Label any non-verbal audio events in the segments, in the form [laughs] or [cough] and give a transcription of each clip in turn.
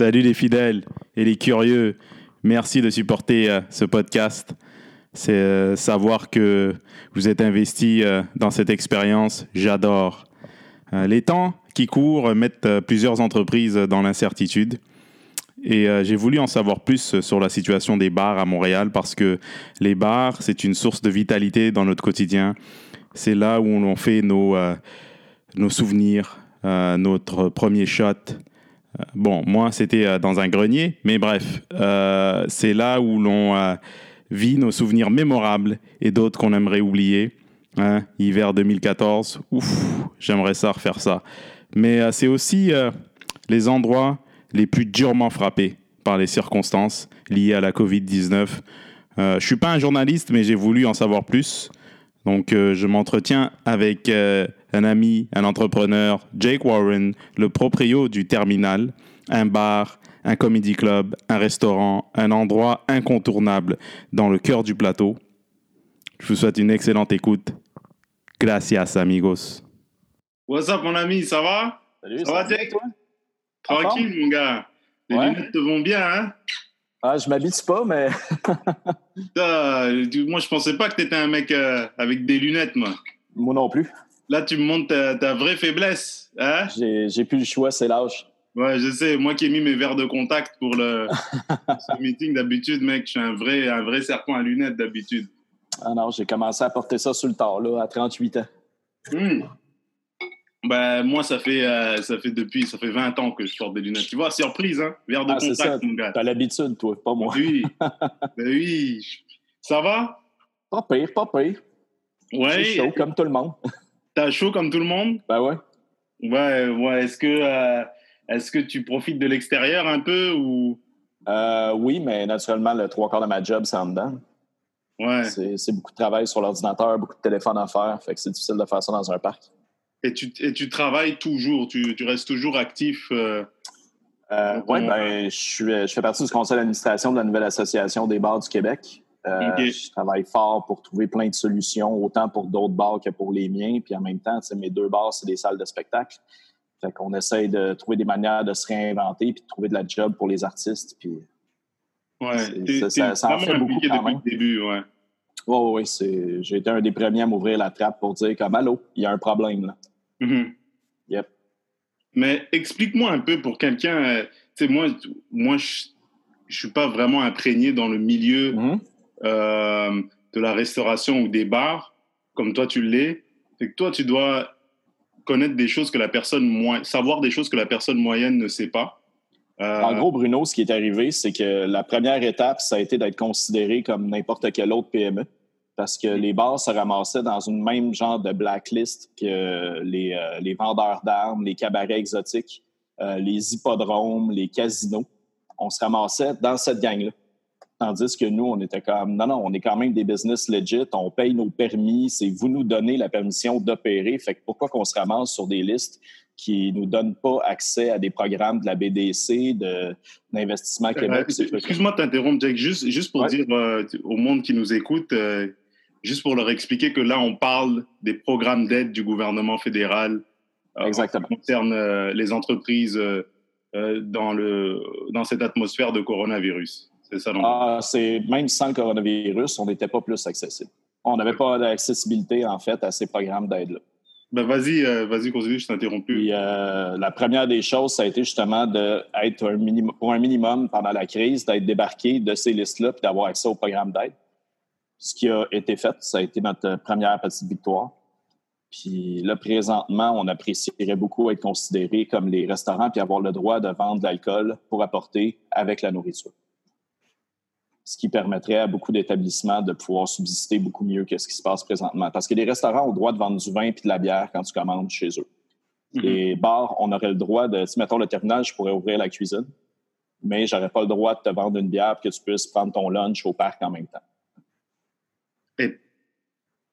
Salut les fidèles et les curieux. Merci de supporter euh, ce podcast. C'est euh, savoir que vous êtes investis euh, dans cette expérience. J'adore. Les temps qui courent mettent plusieurs entreprises dans l'incertitude. Et j'ai voulu en savoir plus sur la situation des bars à Montréal parce que les bars, c'est une source de vitalité dans notre quotidien. C'est là où on fait nos, nos souvenirs, notre premier shot. Euh, Bon, moi, c'était euh, dans un grenier, mais bref, euh, c'est là où l'on vit nos souvenirs mémorables et d'autres qu'on aimerait oublier. Hein, hiver 2014, ouf, j'aimerais ça refaire ça. Mais c'est aussi les endroits les plus durement frappés par les circonstances liées à la COVID-19. Euh, je suis pas un journaliste, mais j'ai voulu en savoir plus. Donc, je m'entretiens avec un ami, un entrepreneur, Jake Warren, le proprio du Terminal, un bar, un comedy club, un restaurant, un endroit incontournable dans le cœur du plateau. Je vous souhaite une excellente écoute. Gracias, amigos. What's up, mon ami, ça va? Salut, Ça va, Jake? toi? Tranquille, mon gars. Les Ouais. lunettes te vont bien, hein? Ah, je m'habitue pas, mais [laughs] tu- Moi, je pensais pas que t'étais un mec euh, avec des lunettes, moi. moi non plus. Là, tu me montres ta, ta vraie faiblesse, hein? J'ai j'ai plus le choix, c'est l'âge. Ouais, je sais. Moi qui ai mis mes verres de contact pour le [laughs] ce meeting d'habitude, mec, je suis un vrai, un vrai serpent à lunettes d'habitude. Ah non, j'ai commencé à porter ça sur le tard, là, à 38 ans. Hmm. Ben, moi, ça fait, euh, ça fait depuis, ça fait 20 ans que je porte des lunettes. Tu vois, surprise, hein? Verre de Ah, contact, mon gars. T'as l'habitude, toi, pas moi. Oui. [laughs] ben oui. Ça va? Pas pire, pas pire. Ouais. Chaud, comme tout le monde. [laughs] T'as chaud comme tout le monde? Ben ouais. Ouais, ouais. Est-ce que, euh, est-ce que tu profites de l'extérieur un peu ou? Euh, oui, mais naturellement, le trois quarts de ma job, c'est en dedans. ouais C'est beaucoup de travail sur l'ordinateur, beaucoup de téléphone à faire. Fait que c'est difficile de faire ça dans un parc. et tu, et tu travailles toujours, tu, tu restes toujours actif. euh, Euh, oui, ben, je, suis, je fais partie du conseil d'administration de la nouvelle association des bars du Québec. Euh. Je travaille fort pour trouver plein de solutions, autant pour d'autres bars que pour les miens. Puis en même temps, mes deux bars, c'est des salles de spectacle. Fait qu'on essaye de trouver des manières de se réinventer puis de trouver de la job pour les artistes. Puis, ouais. Ça- ça- ça en fait beaucoup quand même. le début, ouais. ouais, c'est, j'ai été un des premiers à m'ouvrir la trappe pour dire comme Allô, il y a un problème là. Mhm. Yep. Mais explique-moi un peu pour quelqu'un. euh, tu sais, moi, moi, je, je suis pas vraiment imprégné dans le milieu Mhm. Euh, de la restauration ou des bars, comme toi tu l'es. Fait que toi, tu dois connaître des choses que la personne moyenne, savoir des choses que la personne moyenne ne sait pas. Euh, En gros, Bruno, ce qui est arrivé, c'est que la première étape, ça a été d'être considéré comme n'importe quel autre PME. Parce que les bars se ramassaient dans une même genre de blacklist que les, euh, les vendeurs d'armes, les cabarets exotiques, euh, les hippodromes, les casinos. On se ramassait dans cette gang-là. Tandis que nous, on était comme, non, non, on est quand même des business legit, on paye nos permis, c'est vous nous donnez la permission d'opérer. Fait que pourquoi qu'on se ramasse sur des listes qui nous donnent pas accès à des programmes de la BDC, de, d'investissement Québec? Euh, trucs-là? Excuse-moi de t'interrompre, Jake, juste, juste pour Ouais. dire euh, au monde qui nous écoute, euh, juste pour leur expliquer que là, on parle des programmes d'aide du gouvernement fédéral euh, Exactement. qui concerne les entreprises dans, le, dans cette atmosphère de coronavirus. C'est ça, non? Ah, c'est même sans le coronavirus, on n'était pas plus accessible. On n'avait pas d'accessibilité, en fait, à ces programmes d'aide-là. Ben, vas-y, euh, vas-y, continue, je plus. Puis euh, la première des choses, ça a été justement d'être un minimum, pour un minimum pendant la crise, d'être débarqué de ces listes-là puis d'avoir accès au programme d'aide. Ce qui a été fait, ça a été notre première petite victoire. Puis là, présentement, on apprécierait beaucoup être considéré comme les restaurants puis avoir le droit de vendre de l'alcool pour apporter avec la nourriture. Ce qui permettrait à beaucoup d'établissements de pouvoir subsister beaucoup mieux que ce qui se passe présentement. Parce que les restaurants ont le droit de vendre du vin puis de la bière quand tu commandes chez eux. Mhm. Les bars, on aurait le droit de, si mettons le terminal, je pourrais ouvrir la cuisine, mais j'aurais pas le droit de te vendre une bière pour que tu puisses prendre ton lunch au parc en même temps. Et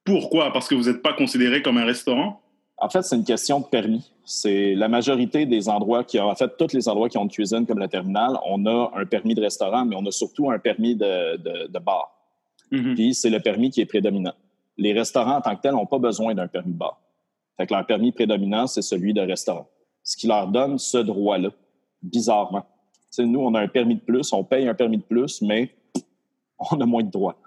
pourquoi? Parce que vous n'êtes pas considéré comme un restaurant? En fait, c'est une question de permis. C'est la majorité des endroits qui ont, en fait, tous les endroits qui ont une cuisine comme le terminal, on a un permis de restaurant, mais on a surtout un permis de, de, de bar. Mhm. Puis c'est le permis qui est prédominant. Les restaurants en tant que tels n'ont pas besoin d'un permis de bar. Fait que leur permis prédominant, c'est celui de restaurant. Ce qui leur donne ce droit-là, bizarrement. nous, on a un permis de plus, on paye un permis de plus, mais on a moins de droits.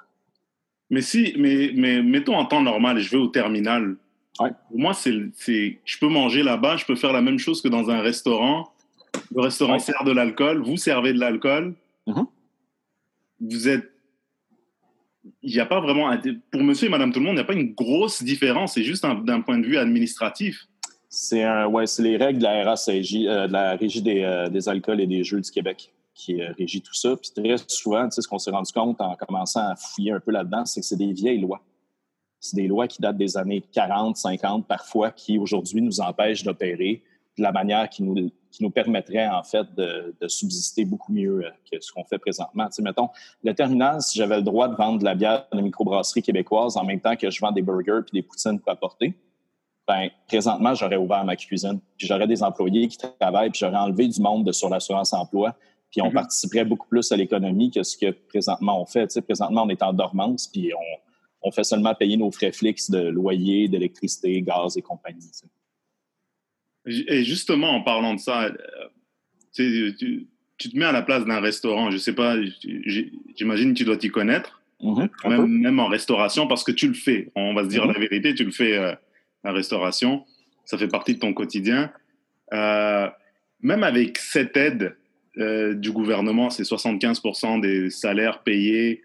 Mais si, mais, mais mettons en temps normal, je vais au terminal. Pour moi, c'est, je peux manger là-bas, je peux faire la même chose que dans un restaurant. Le restaurant sert de l'alcool, vous servez de l'alcool. Mm-hmm. Vous êtes. Il n'y a pas vraiment. Pour monsieur et madame tout le monde, il n'y a pas une grosse différence. C'est juste d'un point de vue administratif. C'est ouais, les règles de la RACJ, euh, de la Régie des, euh, des, alcools et des jeux du Québec qui euh, régit tout ça. Puis très souvent, ce qu'on s'est rendu compte en commençant à fouiller un peu là-dedans, c'est que c'est des vieilles lois. C'est des lois qui datent des années 40, 50 parfois, qui aujourd'hui nous empêchent d'opérer de la manière qui nous, qui nous permettrait en fait de, subsister beaucoup mieux que ce qu'on fait présentement. Tu mettons, le terminal, si j'avais le droit de vendre de la bière de microbrasserie québécoise en même temps que je vends des burgers puis des poutines pour apporter, ben, présentement, j'aurais ouvert ma cuisine, puis j'aurais des employés qui travaillent, puis j'aurais enlevé du monde de, sur l'assurance emploi, puis on mm-hmm. participerait beaucoup plus à l'économie que ce que présentement on fait. Tu sais, présentement, on est en dormance, puis on, fait seulement payer nos frais fixes de loyer, d'électricité, gaz et compagnie. Et justement, en parlant de ça, euh, tu, te mets à la place d'un restaurant. Je sais pas, j'imagine que tu dois t'y connaître, mm-hmm. même, en restauration, parce que tu le fais. On va se dire mm-hmm. la vérité, tu le fais. Euh, la restauration. Ça fait partie de ton quotidien. Euh, même avec cette aide euh, du gouvernement, c'est 75% des salaires payés,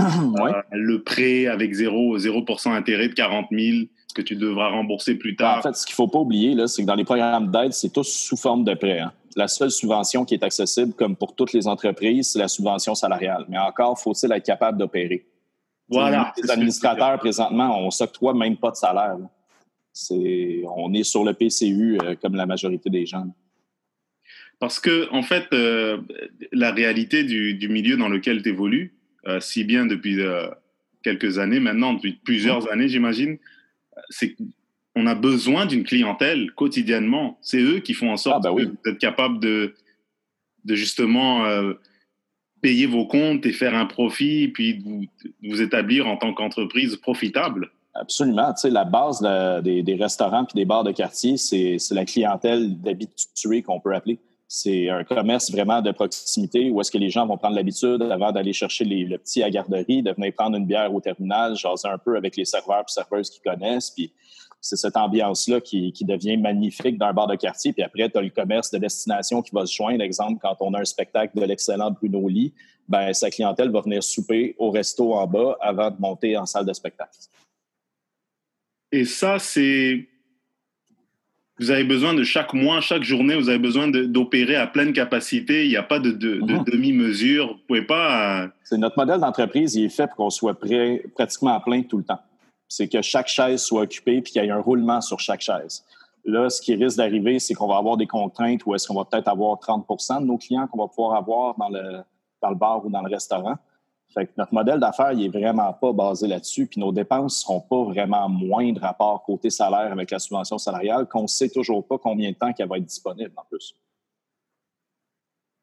euh, le prêt avec 0, 0% intérêt de 40 000 que tu devras rembourser plus tard. En fait, ce qu'il ne faut pas oublier, c'est que dans les programmes d'aide, c'est tous sous forme de prêt. Hein. La seule subvention qui est accessible, comme pour toutes les entreprises, c'est la subvention salariale. Mais encore, faut-il être capable d'opérer. Voilà. Les administrateurs, présentement, on ne s'octroie même pas de salaire on est sur le PCU euh, comme la majorité des gens. Parce que, en fait, euh, la réalité du, milieu dans lequel tu évolues, euh, si bien depuis quelques années maintenant, depuis plusieurs mmh. années, j'imagine, c'est qu'on a besoin d'une clientèle quotidiennement. C'est eux qui font en sorte ah, ben d'être capable de, de justement payer vos comptes et faire un profit, puis vous, vous établir en tant qu'entreprise profitable. Absolument. Tu sais, la base des, restaurants puis des bars de quartier, c'est la clientèle d'habitués qu'on peut appeler. C'est un commerce vraiment de proximité où est-ce que les gens vont prendre l'habitude, avant d'aller chercher les, le petit à garderie, de venir prendre une bière au terminal, jaser un peu avec les serveurs et serveuses qui connaissent. Puis c'est cette ambiance-là qui, devient magnifique dans un bar de quartier. Puis après, tu as le commerce de destination qui va se joindre. Exemple, quand on a un spectacle de l'excellent Bruno Lee, ben, sa clientèle va venir souper au resto en bas avant de monter en salle de spectacle. Et ça, c'est. Vous avez besoin de chaque mois, chaque journée, vous avez besoin d'opérer à pleine capacité. Il n'y a pas de, mhm. demi-mesure. Vous pouvez pas. Euh, c'est notre modèle d'entreprise, il est fait pour qu'on soit prêt, pratiquement à plein tout le temps. C'est que chaque chaise soit occupée puis qu'il y ait un roulement sur chaque chaise. Là, ce qui risque d'arriver, c'est qu'on va avoir des contraintes où est-ce qu'on va peut-être avoir 30% de nos clients qu'on va pouvoir avoir dans le, dans le bar ou dans le restaurant. Fait que notre modèle d'affaires, il est vraiment pas basé là-dessus. Puis nos dépenses seront pas vraiment moindres à part côté salaire avec la subvention salariale, qu'on sait toujours pas combien de temps qu'elle va être disponible en plus.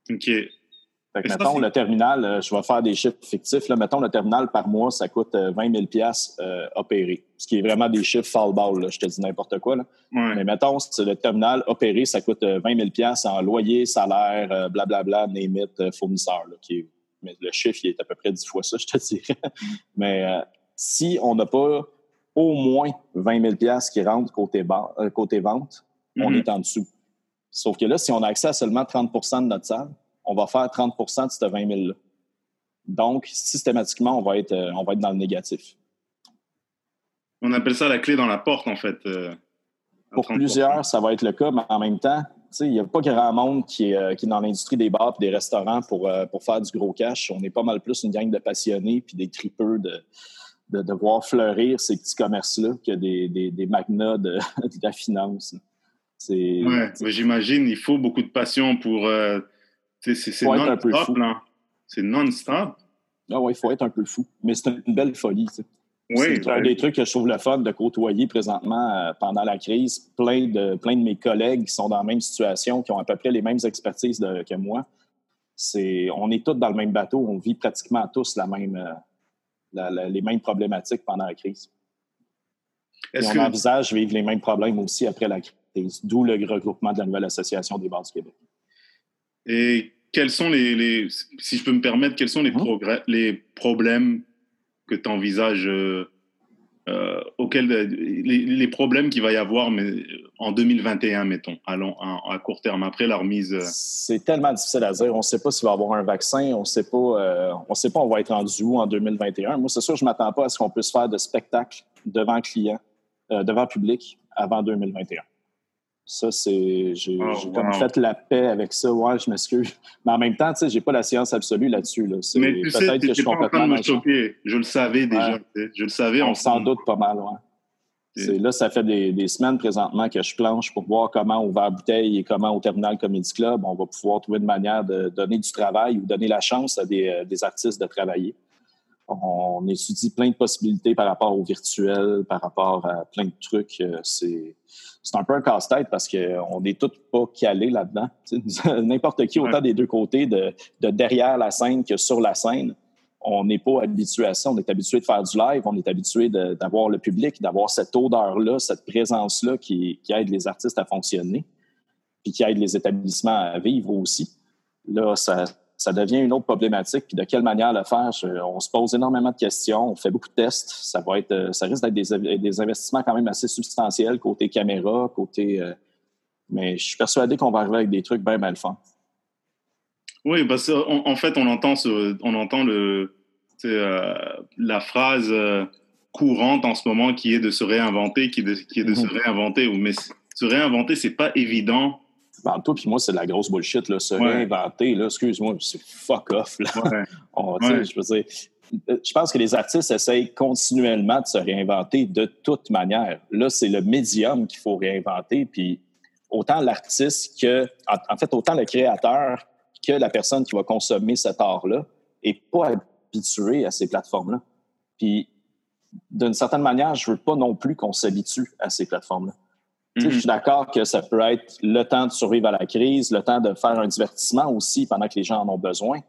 OK. Fait que, mettons, le terminal, euh, je vais faire des chiffres fictifs. Là, mettons, le terminal par mois, ça coûte 20 000 euh, opéré. Ce qui est vraiment des chiffres fall ball, là, je te dis n'importe quoi. Là. Mais mettons, le terminal opéré, ça coûte 20 000 en loyer, salaire, blablabla, name it, fournisseur, là, qui est mais le chiffre il est à peu près dix fois ça, [laughs] je te dirais. mais euh, si on n'a pas au moins 20 000 qui rentrent côté, euh, côté vente, on mhm. est en dessous. Sauf que là, si on a accès à seulement 30% de notre salle, on va faire 30% de ces 20 000-là. Donc, systématiquement, on va, être, euh, on va être dans le négatif. On appelle ça la clé dans la porte, en fait. Pour plusieurs, ça va être le cas, mais en même temps, il n'y a pas grand monde qui est, euh, qui est dans l'industrie des bars et des restaurants pour, euh, pour faire du gros cash. On est pas mal plus une gang de passionnés puis des tripeux de, de, voir fleurir ces petits commerces-là que des, des, des magnats de, [laughs] la finance. Oui, j'imagine, il faut beaucoup de passion pour. Euh, c'est non-stop, C'est non-stop. Ah ouais, il faut être un peu fou. Mais c'est une belle folie. C'est un des trucs que je trouve le fun de côtoyer présentement pendant la crise. Plein de, plein de mes collègues qui sont dans la même situation, qui ont à peu près les mêmes expertises que moi. C'est, on est tous dans le même bateau, on vit pratiquement tous la même, les mêmes problématiques pendant la crise. Et on envisage vivre les mêmes problèmes aussi après la crise, d'où le regroupement de la nouvelle Association des bars du Québec. Et quels sont les, les, si je peux me permettre, quels sont les, Mhm. progrès, les problèmes que tu envisages, euh, euh, les, problèmes qu'il va y avoir mais, en 2021, mettons, à, à, court terme, après la remise. euh, C'est tellement difficile à dire. On ne sait pas s'il va y avoir un vaccin. On ne sait pas, euh, on on va être rendu où en 2021. Moi, c'est sûr, je ne m'attends pas à ce qu'on puisse faire de spectacle devant client, euh, devant public avant 2021. Ça, c'est. J'ai Oh, comme fait la paix avec ça. Ouais, je m'excuse. [laughs] Mais en même temps, tu sais, j'ai pas la science absolue là-dessus. Là. Mais tu sais, peut-être que je suis pas en train complètement de me champ. choquer. Je le savais déjà. Ouais. Je le savais. On en s'en doute pas mal, ouais. C'est- Là, ça fait des, des semaines présentement que je planche pour voir comment va à bouteille et comment au Terminal Comedy Club, on va pouvoir trouver une manière de donner du travail ou donner la chance à des, euh, des artistes de travailler. On, étudie plein de possibilités par rapport au virtuel, par rapport à plein de trucs. Euh, C'est c'est un peu un casse-tête parce qu'on n'est tous pas calés là-dedans. [laughs] N'importe qui, autant des deux côtés, de, de derrière la scène que sur la scène, on n'est pas habitué à ça. On est habitué de faire du live, on est habitué de- d'avoir le public, d'avoir cette odeur-là, cette présence-là qui, qui aide les artistes à fonctionner, puis qui aide les établissements à vivre aussi. Là, ça, ça devient une autre problématique. Puis de quelle manière le faire? Je- on se pose énormément de questions, on fait beaucoup de tests. Ça va être, euh, ça risque d'être des, des investissements quand même assez substantiels côté caméra, côté. euh, mais je suis persuadé qu'on va arriver avec des trucs bien mal faits. Oui, parce qu'en en fait, on entend, ce, on entend le, euh, la phrase euh, courante en ce moment qui est de se réinventer, qui est de, qui est de se réinventer. Mais se réinventer, c'est pas évident. Ben, toi, puis moi, c'est de la grosse bullshit. Là. Se Ouais. réinventer, là, excuse-moi, c'est fuck off. Là. Ouais. [laughs] On- tu sais, Ouais. Je veux dire, je pense que les artistes essayent continuellement de se réinventer de toute manière. Là, c'est le médium qu'il faut réinventer. Puis autant l'artiste que, en, en fait, autant le créateur que la personne qui va consommer cet art-là est pas habitué à ces plateformes-là. Puis d'une certaine manière, je veux pas non plus qu'on s'habitue à ces plateformes-là. Je Mhm. suis d'accord que ça peut être le temps de survivre à la crise, le temps de faire un divertissement aussi pendant que les gens en ont besoin,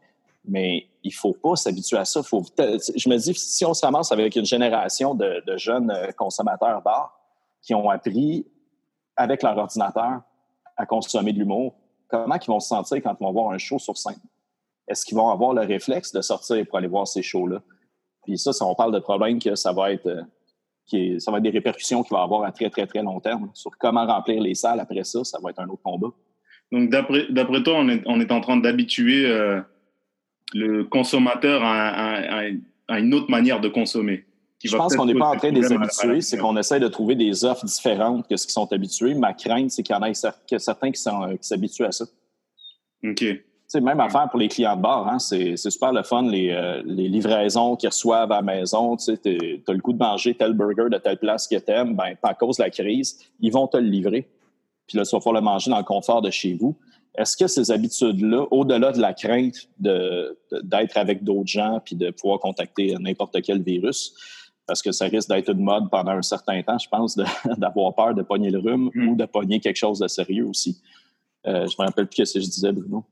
mais il faut pas s'habituer à ça. Faut, je me dis, si on se ramasse avec une génération de, de jeunes euh, consommateurs d'art qui ont appris avec leur ordinateur à consommer de l'humour, comment ils vont se sentir quand ils vont voir un show sur scène? Est-ce qu'ils vont avoir le réflexe de sortir pour aller voir ces shows-là? Puis ça, si on parle de problèmes que ça va être... euh, qui est- ça va être des répercussions qu'il va avoir à très, très, très long terme. Sur comment remplir les salles après ça, ça va être un autre combat. Donc, d'après toi, on est, on est en train d'habituer euh, le consommateur à, à- à- à une autre manière de consommer. Je pense qu'on n'est pas en train de les habituer, c'est qu'on essaie de trouver des offres différentes que ce qu'ils sont habitués. Ma crainte, c'est qu'il y en ait certains qui sont- qui s'habituent à ça. OK. Sais, même affaire pour les clients de bar, hein, c'est super le fun, les, euh, les livraisons qu'ils reçoivent à la maison. Tu as le goût de manger tel burger de telle place que tu aimes, ben, à cause de la crise, ils vont te le livrer. Puis là, tu vas pouvoir le manger dans le confort de chez vous. Est-ce que ces habitudes-là, au-delà de la crainte de- de- d'être avec d'autres gens puis de pouvoir contacter n'importe quel virus, parce que ça risque d'être une mode pendant un certain temps, je pense, [laughs] d'avoir peur de pogner le rhume Mm. ou de pogner quelque chose de sérieux aussi. Euh, je me rappelle plus ce que je disais, Bruno.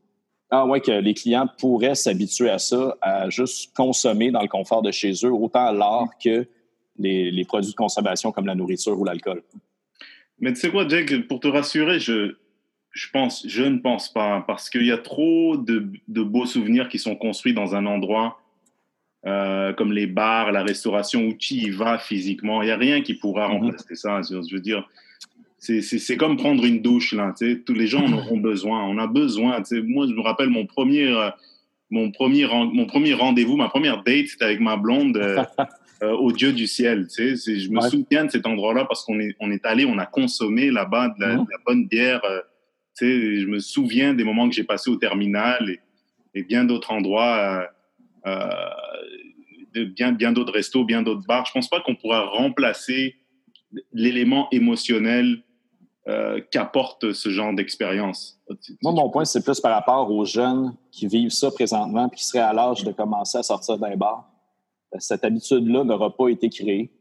Ah ouais, que les clients pourraient s'habituer à ça, à juste consommer dans le confort de chez eux, autant l'art que les, les produits de consommation comme la nourriture ou l'alcool. Mais tu sais quoi, Jake, pour te rassurer, je, je, pense, je ne pense pas, parce qu'il y a trop de, de beaux souvenirs qui sont construits dans un endroit euh, comme les bars, la restauration, où tu y vas physiquement. Il n'y a rien qui pourra Mhm. remplacer ça. Je je veux dire, c'est- comme prendre une douche, là. Tous les gens en [laughs] auront besoin. On a besoin. Moi, je me rappelle mon premier, euh, mon premier, mon premier rendez-vous, ma première date, c'était avec ma blonde. euh, [laughs] euh, au Dieu du ciel. Je me Ouais. souviens de cet endroit-là parce qu'on est, on est allé, on a consommé là-bas de, la- de la bonne bière. je me souviens des moments que j'ai passés au terminal et, et bien d'autres endroits, de bien, bien d'autres restos, bien d'autres bars. Je pense pas qu'on pourra remplacer l'élément émotionnel euh, qu'apporte ce genre d'expérience. Moi, mon point, c'est plus par rapport aux jeunes qui vivent ça présentement et qui seraient à l'âge de commencer à sortir d'un bar. Cette habitude-là n'aura pas été créée.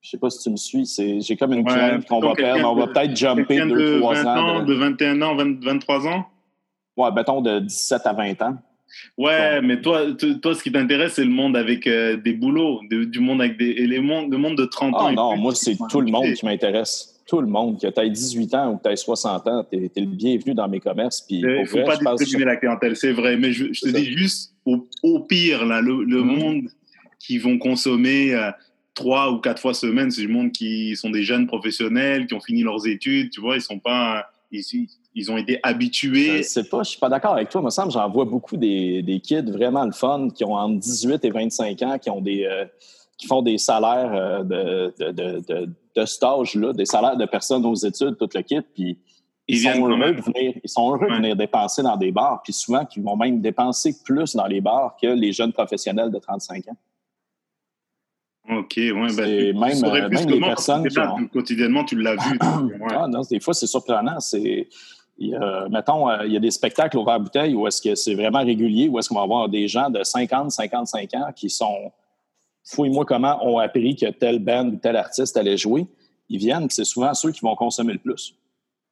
Je sais pas si tu me suis. J'ai comme une Ouais, crainte qu'on va perdre. On va de- peut-être jumper Quelqu'un de 2-3 20 ans. ans, de- de 21 ans, 20 23 ans? Ouais, mettons de 17 à 20 ans. Ouais, mais toi, toi, ce qui t'intéresse, c'est le monde avec euh, des boulots, de- du monde avec des, et les mondes, le monde de 30 ans. Ah et non, moi, c'est tout le monde qui m'intéresse. Tout le monde, que tu aies 18 ans ou que tu aies 60 ans, tu es, le bienvenu dans mes commerces. Il ne faut pas discriminer la clientèle, c'est vrai. Mais je, te dis juste, au, pire, là, le, mm-hmm. monde qui vont consommer euh, trois ou quatre fois semaine, c'est du monde qui sont des jeunes professionnels, qui ont fini leurs études, tu vois, ils sont pas... Ils, ils ont été habitués. Je pas, je suis pas d'accord avec toi. Il me semble j'en vois beaucoup des, des, kids vraiment le fun qui ont entre 18 et 25 ans, qui ont des... Euh, qui font des salaires euh, de, de, de, de stage, là, des salaires de personnes aux études, tout le kit, puis ils, sont heureux de venir, ils sont heureux de venir dépenser dans des bars, puis souvent, ils vont même dépenser plus dans les bars que les jeunes professionnels de 35 ans. OK, ouais, ben, même, euh, même les personnes Quotidiennement, tu l'as vu. [coughs] ah, non, des fois, c'est surprenant. C'est... mettons, euh, il y a des spectacles au verre bouteille où est-ce que c'est vraiment régulier, où est-ce qu'on va avoir des gens de 50, 55 ans qui sont fouille-moi comment ont appris que tel band ou tel artiste allait jouer. Ils viennent, c'est souvent ceux qui vont consommer le plus.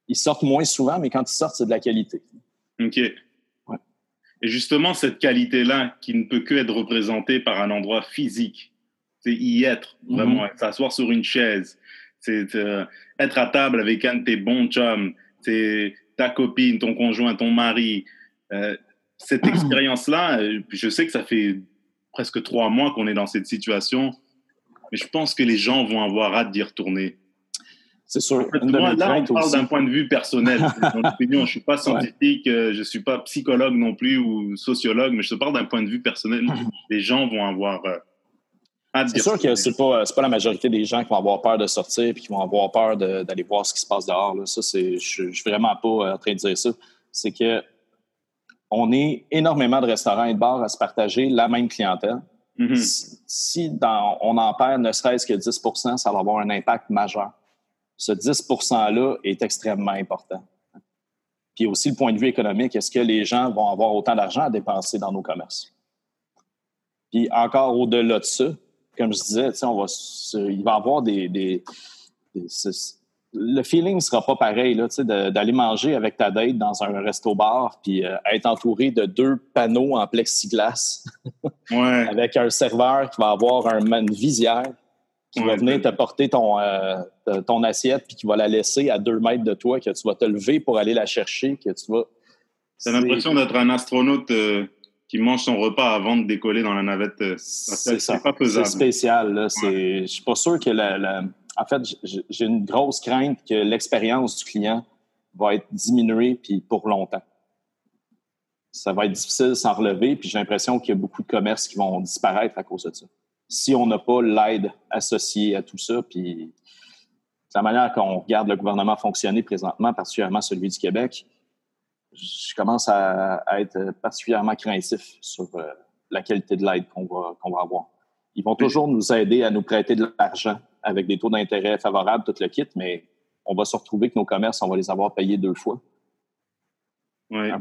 Ils sortent moins souvent, mais quand ils sortent, c'est de la qualité. OK. Et justement, cette qualité-là, qui ne peut que être représentée par un endroit physique, c'est y être, vraiment, mm-hmm. s'asseoir sur une chaise, c'est euh, être à table avec un de tes bons chums, c'est ta copine, ton conjoint, ton mari. Euh, cette [clears throat] expérience-là, euh, je sais que ça fait presque trois mois qu'on est dans cette situation. Mais je pense que les gens vont avoir hâte d'y retourner. C'est sûr. moi, là, on parle d'un point de vue personnel. [laughs] Opinion, je ne suis pas scientifique, euh, je ne suis pas psychologue non plus ou sociologue, mais je te parle d'un point de vue personnel. les gens vont avoir euh, hâte C'est sûr que ce n'est pas, pas, la majorité des gens qui vont avoir peur de sortir et qui vont avoir peur d'aller voir ce qui se passe dehors. Là. Ça, je ne suis vraiment pas euh, en train de dire ça. C'est que on est énormément de restaurants et de bars à se partager la même clientèle. Mm-hmm. Si, on en perd ne serait-ce que 10% ça va avoir un impact majeur. Ce 10 %-là est extrêmement important. Puis aussi le point de vue économique, est-ce que les gens vont avoir autant d'argent à dépenser dans nos commerces? Puis encore au-delà de ça, comme je disais, on va, il va y avoir des, des le feeling ne sera pas pareil d'aller manger avec ta date dans un resto-bar puis euh, être entouré de deux panneaux en plexiglas [laughs] avec un serveur qui va avoir un, une visière qui va venir te porter ton, euh, ton assiette puis qui va la laisser à deux mètres de toi, que tu vas te lever pour aller la chercher, que tu vas... T'as l'impression d'être un astronaute euh, qui mange son repas avant de décoller dans la navette. c'est pas C'est spécial. Je suis pas sûr que la en fait, j'ai une grosse crainte que l'expérience du client va être diminuée puis pour longtemps. Ça va être difficile de s'en relever, puis j'ai l'impression qu'il y a beaucoup de commerces qui vont disparaître à cause de ça. Si on n'a pas l'aide associée à tout ça, puis la manière qu'on regarde le gouvernement fonctionner présentement, particulièrement celui du Québec, je commence à, être particulièrement craintif sur euh, la qualité de l'aide qu'on va, qu'on va avoir. Ils vont toujours nous aider à nous prêter de l'argent avec des taux d'intérêt favorables, tout le kit, mais on va se retrouver que nos commerces, on va les avoir payés deux fois. Ouais,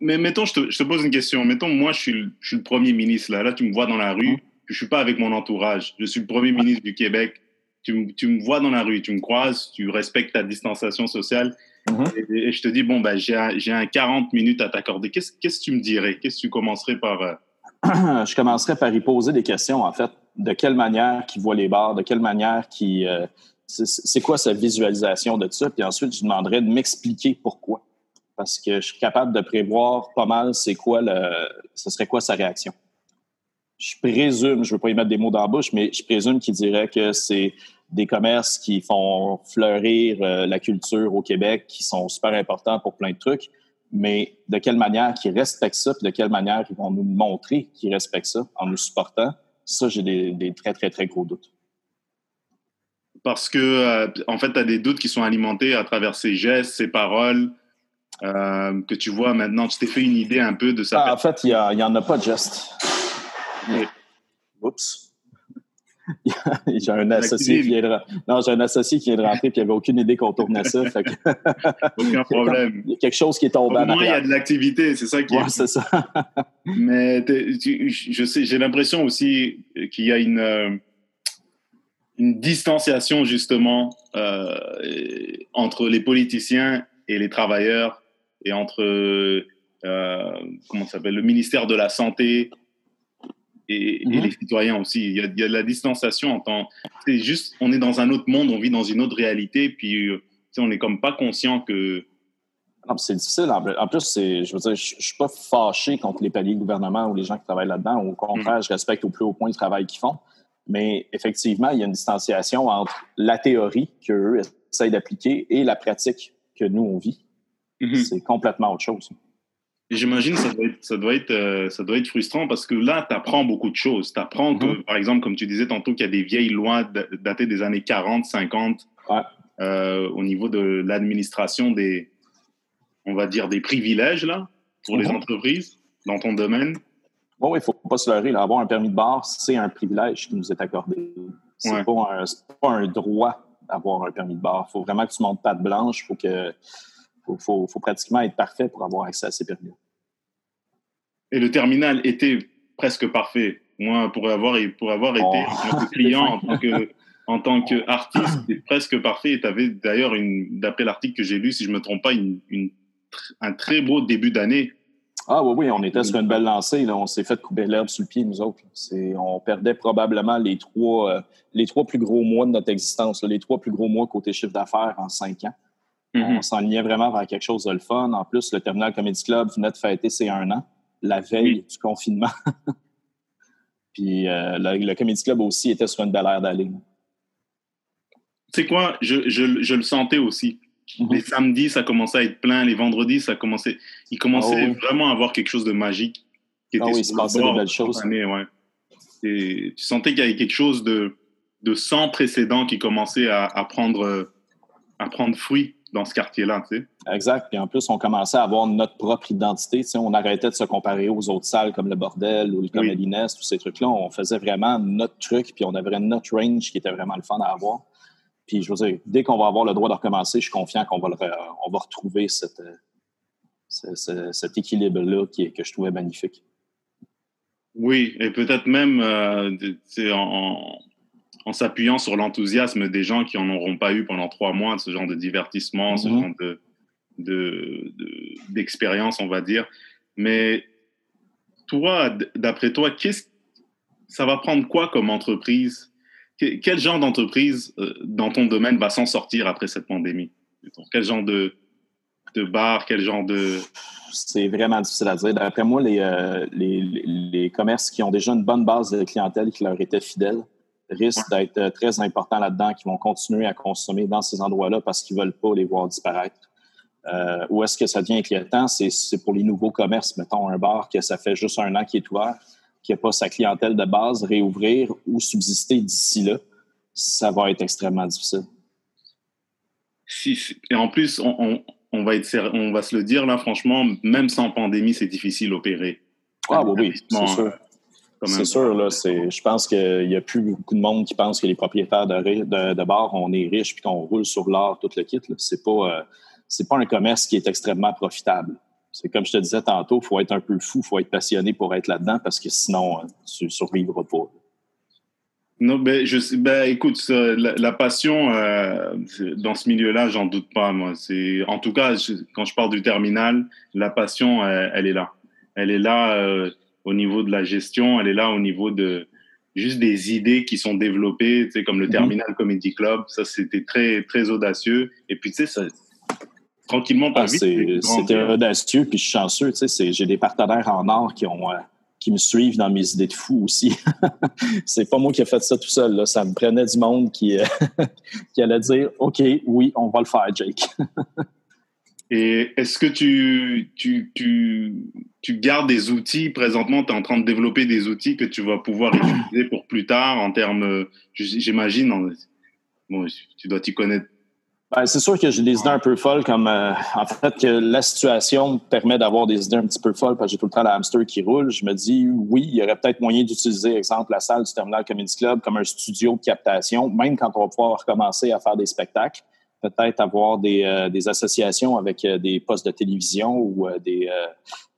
mais, mettons, je te, pose une question. Mettons, moi, je suis, le, je suis le premier ministre. Là. là, tu me vois dans la rue, mm-hmm. je ne suis pas avec mon entourage. Je suis le premier ministre du Québec. Tu, tu, me vois dans la rue, tu me croises, tu respectes ta distanciation sociale. Mm-hmm. et, je te dis, bon, bah, j'ai un, un, 40 minutes à t'accorder. Qu'est-ce que tu me dirais? Qu'est-ce que tu commencerais par... Euh, [clears throat] je commencerai par y poser des questions, en fait. De quelle manière qu'il voit les bars, de quelle manière qui euh, c'est quoi sa visualisation de ça, puis ensuite, je demanderais de m'expliquer pourquoi. Parce que je suis capable de prévoir pas mal c'est quoi le, ce serait quoi sa réaction. Je présume, je ne veux pas y mettre des mots dans la bouche, mais je présume qu'il dirait que c'est des commerces qui font fleurir euh, la culture au Québec, qui sont super importants pour plein de trucs mais de quelle manière ils respectent ça, puis de quelle manière ils vont nous montrer qu'ils respectent ça en nous supportant, ça, j'ai des, très, très, très gros doutes. Parce que, euh, en fait, tu as des doutes qui sont alimentés à travers ses gestes, ses paroles, euh, que tu vois maintenant. Tu t'es fait une idée un peu de ça. Ah, en fait, il n'y en a pas de gestes. Oups. [laughs] j'ai un associé qui vient de non, j'ai un associé qui vient de rentrer puis il avait aucune idée qu'on tournait ça. [laughs] Aucun [laughs] problème. Il y a quelque chose qui est tombé. Au moins, il y a de l'activité, c'est ça qui. Ouais, c'est ça. Mais je sais, j'ai l'impression aussi qu'il y a une euh, une distanciation justement euh, entre les politiciens et les travailleurs et entre euh, comment s'appelle le ministère de la santé et, mhm. les citoyens aussi. Il y, a, il y, a, de la distanciation en tant. C'est juste, on est dans un autre monde, on vit dans une autre réalité, puis on n'est comme pas conscient que. c'est difficile. En plus, je veux dire, je, ne suis pas fâché contre les paliers gouvernement ou les gens qui travaillent là-dedans. Au contraire, mhm. je respecte au plus haut point le travail qu'ils font. Mais effectivement, il y a une distanciation entre la théorie qu'eux essayent d'appliquer et la pratique que nous, on vit. Mhm. C'est complètement autre chose. J'imagine que ça doit, être, ça, doit être, euh, ça doit être frustrant parce que là, tu apprends beaucoup de choses. Tu apprends que, mhm. par exemple, comme tu disais tantôt, qu'il y a des vieilles lois datées des années 40, 50 euh, au niveau de l'administration des, on va dire, des privilèges là, pour les mhm. entreprises dans ton domaine. Bon, il ne faut pas se leurrer. avoir un permis de bar, c'est un privilège qui nous est accordé. Ce n'est pas, pas, un droit d'avoir un permis de bar. Il faut vraiment que tu montes patte blanche. Il faut, que, faut, faut, pratiquement être parfait pour avoir accès à ces permis. Et le terminal était presque parfait. Moi, pour avoir, pour avoir été oh. client en tant que en tant qu'artiste, presque parfait. Et tu avais d'ailleurs, d'après l'article que j'ai lu, si je ne me trompe pas, une, un très beau début d'année ah oui, oui, on était sur une belle lancée. On s'est fait couper l'herbe sous le pied, nous autres. On perdait probablement les trois, euh, les trois plus gros mois de notre existence, les trois plus gros mois côté chiffre d'affaires en cinq ans. Mm-hmm. On s'enlignait vraiment vers quelque chose de le fun. En plus, le Terminal Comedy Club venait de fêter ses un an, la veille du confinement. [laughs] Puis euh, le, Comedy Club aussi était sur une belle aire d'aller. Tu sais quoi, je, je le sentais aussi. Mhm. Les samedis, ça commençait à être plein. Les vendredis, ça commençait. Il commençait ah vraiment à avoir quelque chose de magique. Qui ah était ah oui, il se passait de belles choses. ouais. Et tu sentais qu'il y avait quelque chose de, de sans précédent qui commençait à, à, prendre, à prendre fruit dans ce quartier-là. Tu sais. Exact. Puis en plus, on commençait à avoir notre propre identité. Tu sais, on arrêtait de se comparer aux autres salles comme le Bordel ou le Comedy tous ces trucs-là. On faisait vraiment notre truc, puis on avait notre range qui était vraiment le fun à avoir. Puis, je veux dire, dès qu'on va avoir le droit de recommencer, je suis confiant qu'on va, on va retrouver cette, cet équilibre-là que je trouvais magnifique. Oui, et peut-être même euh, en, en s'appuyant sur l'enthousiasme des gens qui n'en auront pas eu pendant trois mois, ce genre de divertissement, ce mm-hmm. genre de, d'expérience, on va dire. Mais toi, d'après toi, qu'est-ce, ça va prendre quoi comme entreprise? Quel genre d'entreprise euh, dans ton domaine va s'en sortir après cette pandémie? Quel genre de, de bar, quel genre de... C'est vraiment difficile à dire. D'après moi, euh, les, les, commerces qui ont déjà une bonne base de clientèle qui leur était fidèle risquent d'être euh, très importants là-dedans, qui vont continuer à consommer dans ces endroits-là parce qu'ils ne veulent pas les voir disparaître. Euh, où est-ce que ça devient inquiétant? C'est pour les nouveaux commerces. Mettons un bar que ça fait juste un an qui est ouvert qui n'a pas sa clientèle de base, réouvrir ou subsister d'ici là, ça va être extrêmement difficile. et en plus, on, va être, on va se le dire là, franchement, même sans pandémie, c'est difficile d'opérer. Ah oui, c'est sûr. C'est sûr, là, je pense qu'il n'y a plus beaucoup de monde qui pense que les propriétaires de, de, de bars, on est riches puis qu'on roule sur l'art, tout le kit. Ce n'est pas, euh, pas un commerce qui est extrêmement profitable. C'est comme je te disais tantôt, il faut être un peu fou, il faut être passionné pour être là-dedans parce que sinon, euh, tu ne survivras pas. Non, ben, je, ben, écoute, la, passion euh, dans ce milieu-là, j'en doute pas. Moi, c'est en tout cas quand je parle du terminal, la passion, elle, est là. Elle est là euh, au niveau de la gestion, elle est là au niveau de juste des idées qui sont développées, tu sais, comme le mm-hmm. Terminal Comedy Club. Ça, c'était très très audacieux. Et puis, tu sais, tranquillement, pas ah, C'était audacieux, puis je suis chanceux. J'ai des partenaires en or qui, ont, euh, qui me suivent dans mes idées de fou aussi. [laughs] c'est pas moi qui ai fait ça tout seul. Là. Ça me prenait du monde qui, euh, [laughs] qui allait dire OK, oui, on va le faire, Jake. [laughs] Et est-ce que tu, tu, tu, gardes des outils? Présentement? Tu es en train de développer des outils que tu vas pouvoir utiliser pour plus tard en termes, j'imagine, bon, tu dois t'y connaître ben, c'est sûr que j'ai des idées un peu folles, comme euh, en fait que la situation me permet d'avoir des idées un petit peu folles parce que j'ai tout le temps la hamster qui roule. Je me dis oui, il y aurait peut-être moyen d'utiliser, exemple, la salle du Terminal Comedy Club comme un studio de captation, même quand on va pouvoir recommencer à faire des spectacles. Peut-être avoir des, euh, des associations avec euh, des postes de télévision ou des,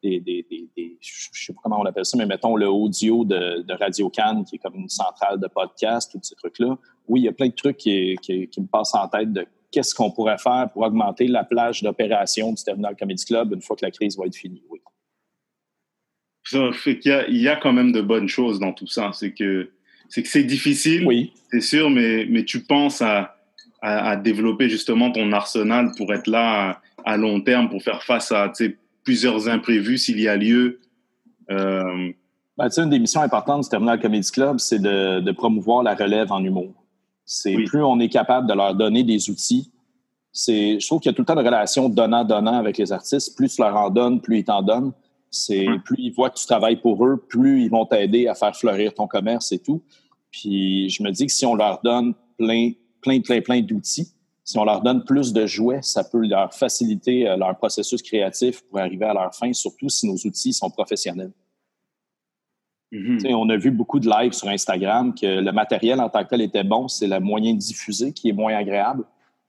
des, des, des, je sais pas comment on appelle ça, mais mettons le audio de, de Radio Cannes, qui est comme une centrale de podcast, tous ces trucs-là. Oui, il y a plein de trucs qui, qui, qui me passent en tête de qu'est-ce qu'on pourrait faire pour augmenter la plage d'opération du Terminal Comedy Club une fois que la crise va être finie. Oui. Ça fait qu'il y a, il y a quand même de bonnes choses dans tout ça. C'est que c'est que c'est difficile, Oui. c'est sûr, mais, mais tu penses à, à, à développer justement ton arsenal pour être là à, à long terme, pour faire face à tu sais, plusieurs imprévus s'il y a lieu. Euh, Ben, une des missions importantes du Terminal Comedy Club, c'est de, de promouvoir la relève en humour. C'est Oui. plus on est capable de leur donner des outils. C'est, je trouve qu'il y a tout le temps une relation donnant-donnant avec les artistes. Plus tu leur en donnes, plus ils t'en donnent. C'est plus ils voient que tu travailles pour eux, plus ils vont t'aider à faire fleurir ton commerce et tout. Puis je me dis que si on leur donne plein, plein, plein, plein d'outils, si on leur donne plus de jouets, ça peut leur faciliter euh, leur processus créatif pour arriver à leur fin, surtout si nos outils sont professionnels. mhm. Sais, on a vu beaucoup de lives sur Instagram que le matériel en tant que tel était bon, c'est le moyen de diffuser qui est moins agréable.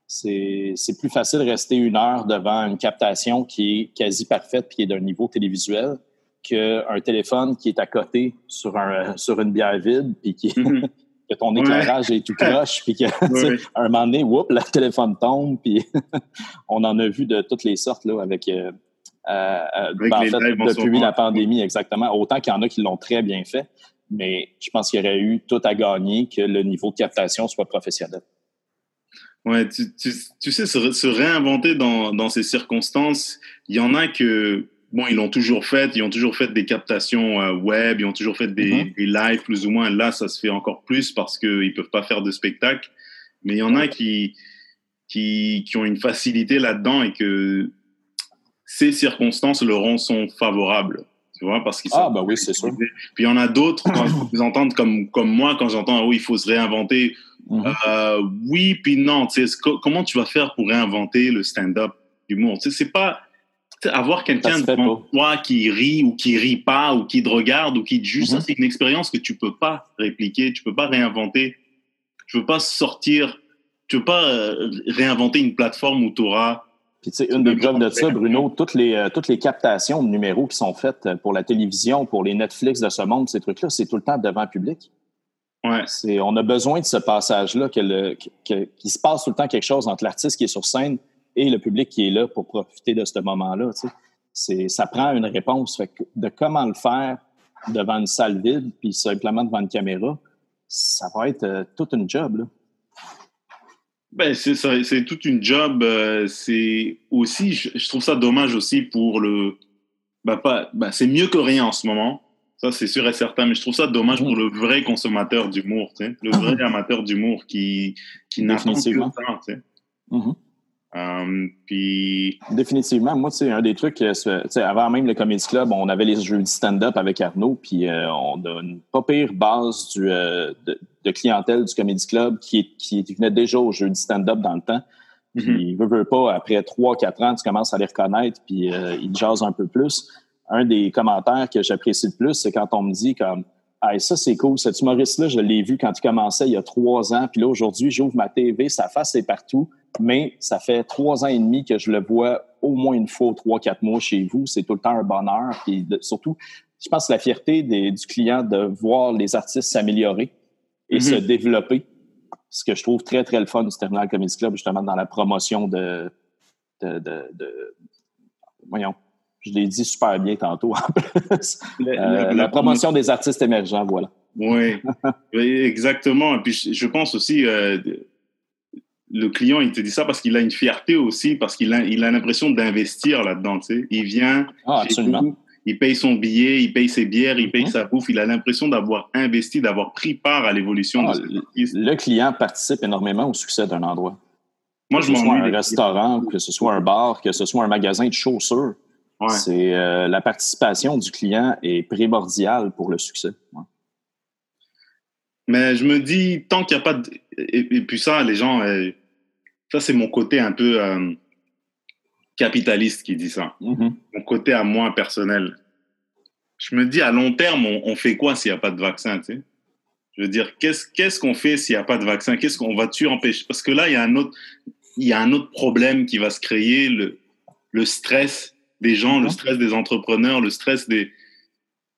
C'est plus facile de rester une heure devant une captation qui est quasi parfaite puis qui est d'un niveau télévisuel qu'un téléphone qui est à côté sur, un, sur une bière vide puis qui, Mhm. [laughs] que ton Ouais. éclairage est tout [laughs] croche puis que, tu sais, Ouais. à un moment donné, whoop, le téléphone tombe puis [laughs] on en a vu de toutes les sortes là, avec... euh, euh, euh, Avec ben, en fait, depuis la pandémie, exactement. Autant qu'il y en a qui l'ont très bien fait, mais je pense qu'il y aurait eu tout à gagner que le niveau de captation soit professionnel. Ouais, tu, tu, tu sais, se, se réinventer dans, dans ces circonstances, il y en a que, bon, ils l'ont toujours fait, ils ont toujours fait des captations euh, web, ils ont toujours fait des, Mhm. des lives plus ou moins. Là, ça se fait encore plus parce qu'ils peuvent pas faire de spectacle. Mais il y en a qui, qui, qui ont une facilité là-dedans et que ces circonstances leur en sont favorables. Tu vois, parce qu'ils Ah, ben oui, c'est sûr. Puis il y en a d'autres, quand ils entendent comme, comme moi, quand j'entends, ah oui, il faut se réinventer. Mhm. Euh, oui, puis non. tu sais, co- comment tu vas faire pour réinventer le stand-up d'humour? Tu sais, c'est pas avoir quelqu'un devant toi qui rit ou qui rit pas ou qui te regarde ou qui te juge. Ça, Mhm. c'est une expérience que tu peux pas répliquer, tu peux pas réinventer. Tu peux pas sortir, tu peux pas euh, réinventer une plateforme où tu auras Puis, tu sais, une des preuves de ça, Bruno, toutes les, euh, toutes les captations de numéros qui sont faites euh, pour la télévision, pour les Netflix de ce monde, ces trucs-là, c'est tout le temps devant le public. Ouais. On a besoin de ce passage-là, que le, que- que- qu'il se passe tout le temps quelque chose entre l'artiste qui est sur scène et le public qui est là pour profiter de ce moment-là. C'est, ça prend une réponse. Fait que de comment le faire devant une salle vide, puis simplement devant une caméra, ça va être euh, toute une job. Là. Ben, c'est ça, c'est toute une job. euh, c'est aussi, je, je trouve ça dommage aussi pour le. Ben, pas, ben, c'est mieux que rien en ce moment. Ça, c'est sûr et certain. Mais je trouve ça dommage pour le vrai consommateur d'humour, tu sais, le vrai [laughs] amateur d'humour qui, qui n'attend que ça, sais. Mhm. Puis, Définitivement. Moi, sais, un des trucs, euh, c'est- avant même le Comedy Club, on avait les jeux de stand-up avec Arnaud, puis euh, on a une pas pire base du, euh, de, de clientèle du Comedy Club qui, qui venait déjà au jeu de stand-up dans le temps. Puis, veut, veut pas, après trois, quatre ans, tu commences à les reconnaître, puis euh, ils jasent un peu plus. Un des commentaires que j'apprécie le plus, c'est quand on me dit comme ah, ça, c'est cool. Cet humoriste-là, je l'ai vu quand il commençait il y a trois ans. Puis là, aujourd'hui, j'ouvre ma TV, sa face est partout. Mais ça fait trois ans et demi que je le vois au moins une fois, trois, quatre mois chez vous. C'est tout le temps un bonheur. Puis de- surtout, je pense que la fierté des- du client de voir les artistes s'améliorer et Mhm. se développer. Ce que je trouve très, très le fun du Terminal Comedy Club, justement, dans la promotion de. de, de, de- voyons. Je l'ai dit super bien tantôt. en plus. Euh, la promotion des artistes émergents, voilà. Oui, [laughs] exactement. Et puis, je je pense aussi, euh, le client, il te dit ça parce qu'il a une fierté aussi, parce qu'il a, il a l'impression d'investir là-dedans. Tu sais. Il vient, Ah, chez vous, il paye son billet, il paye ses bières, il paye Mhm. sa bouffe. Il a l'impression d'avoir investi, d'avoir pris part à l'évolution Ah, de. Le client participe énormément au succès d'un endroit. Moi, que je ce soit un restaurant, que ce soit un bar, que ce soit un magasin de chaussures. Ouais. C'est euh, la participation du client est primordiale pour le succès. Ouais. Mais je me dis, tant qu'il n'y a pas de... Et, et puis ça, les gens... euh, ça, c'est mon côté un peu euh, capitaliste qui dit ça. Mhm. mon côté à moi personnel. Je me dis, à long terme, on, on fait quoi s'il n'y a pas de vaccin, tu sais? Je veux dire, qu'est-ce qu'est-ce qu'on fait s'il n'y a pas de vaccin? Qu'est-ce qu'on va-tu empêcher? Parce que là, il y a un autre, il y a un autre problème qui va se créer, le, le stress des gens, le Mhm. stress des entrepreneurs, le stress des,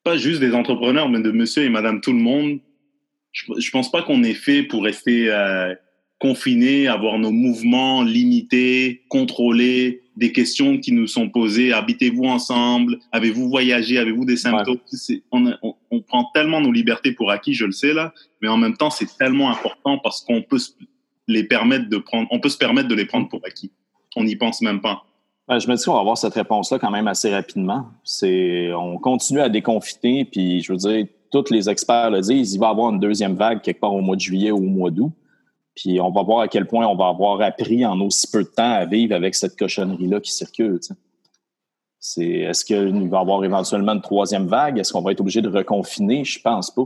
pas juste des entrepreneurs, mais de monsieur et madame tout le monde. Je, je pense pas qu'on est fait pour rester, euh, confinés, avoir nos mouvements limités, contrôlés, des questions qui nous sont posées. Habitez-vous ensemble? Avez-vous voyagé? Avez-vous des symptômes? On, on, prend tellement nos libertés pour acquis, je le sais là, mais en même temps, c'est tellement important parce qu'on peut les permettre de prendre, on peut se permettre de les prendre pour acquis. On n'y pense même pas. Ben, je me dis qu'on va avoir cette réponse-là quand même assez rapidement. C'est, on continue à déconfiner, puis je veux dire, tous les experts le disent, il va y avoir une deuxième vague quelque part au mois de juillet ou au mois d'août. Puis on va voir à quel point on va avoir appris en aussi peu de temps à vivre avec cette cochonnerie-là qui circule. C'est, est-ce qu'il va y avoir éventuellement une troisième vague? Est-ce qu'on va être obligé de reconfiner? Je pense pas.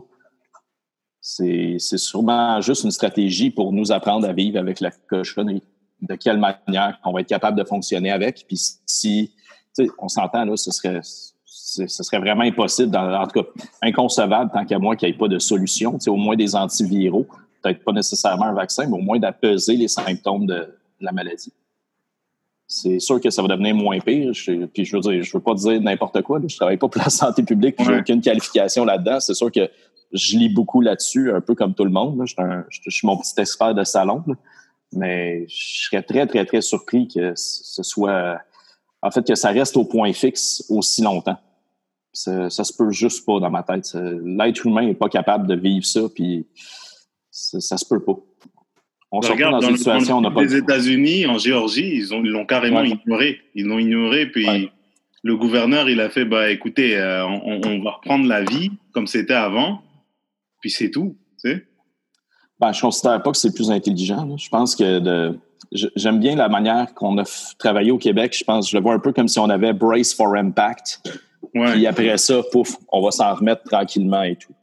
C'est, c'est sûrement juste une stratégie pour nous apprendre à vivre avec la cochonnerie. De quelle manière on va être capable de fonctionner avec? Puis si, on s'entend, là, ce serait, ce serait vraiment impossible, en tout cas inconcevable tant qu'à moi qu'il n'y ait pas de solution, au moins des antiviraux peut-être pas nécessairement un vaccin, mais au moins d'apaiser les symptômes de, la maladie. C'est sûr que ça va devenir moins pire. puis je veux dire, je veux pas dire n'importe quoi. Je travaille pas pour la santé publique, Je n'ai aucune qualification là-dedans. C'est sûr que je lis beaucoup là-dessus, un peu comme tout le monde. Je, suis un, mon petit expert de salon. Mais je serais très, très, très surpris que ce soit. En fait, que ça reste au point fixe aussi longtemps. Ça, ça se peut juste pas dans ma tête. L'être humain n'est pas capable de vivre ça. Puis ça, se peut pas. On se regarde dans, une situation, on Les États-Unis, en Géorgie, ils ont, l'ont carrément ignoré. Ils l'ont ignoré, puis le gouverneur, il a fait, bah, écoutez, euh, on, va reprendre la vie comme c'était avant, puis c'est tout, tu sais. Ben, je considère pas que c'est plus intelligent. Je pense que de, j'aime bien la manière qu'on a travaillé au Québec. Je pense, je le vois un peu comme si on avait Brace for Impact. Ouais. Puis après ça, pouf, on va s'en remettre tranquillement et tout.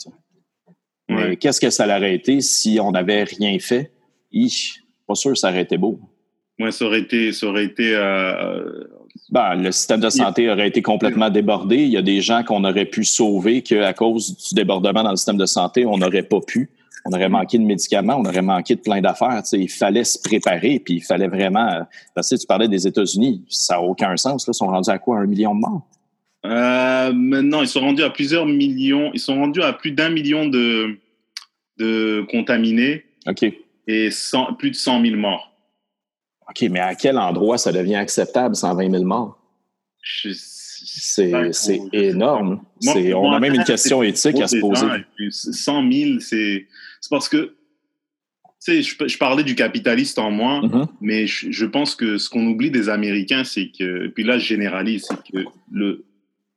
Mais qu'est-ce que ça aurait été si on n'avait rien fait? Ich, pas sûr ça aurait été beau. Oui, ça aurait été. Ça aurait été euh, ben, le système de santé aurait été complètement débordé. Il y a des gens qu'on aurait pu sauver qu'à cause du débordement dans le système de santé, on n'aurait pas pu. On aurait manqué de médicaments, on aurait manqué de plein d'affaires. Il fallait se préparer, puis il fallait vraiment. Parce que tu parlais des États-Unis, ça n'a aucun sens. Là. Ils sont rendus à quoi? Un million de morts? Euh, maintenant, ils sont rendus à plusieurs millions. Ils sont rendus à plus d'un million de, de contaminés. OK. Et plus de 100 000 morts. OK, mais à quel endroit ça devient acceptable, 120 000 morts? C'est énorme. on a même une question éthique à se poser. 100 000, c'est parce que tu sais, je, parlais du capitaliste en moi, mm-hmm. mais je, pense que ce qu'on oublie des Américains, c'est que, puis là je généralise, c'est que le,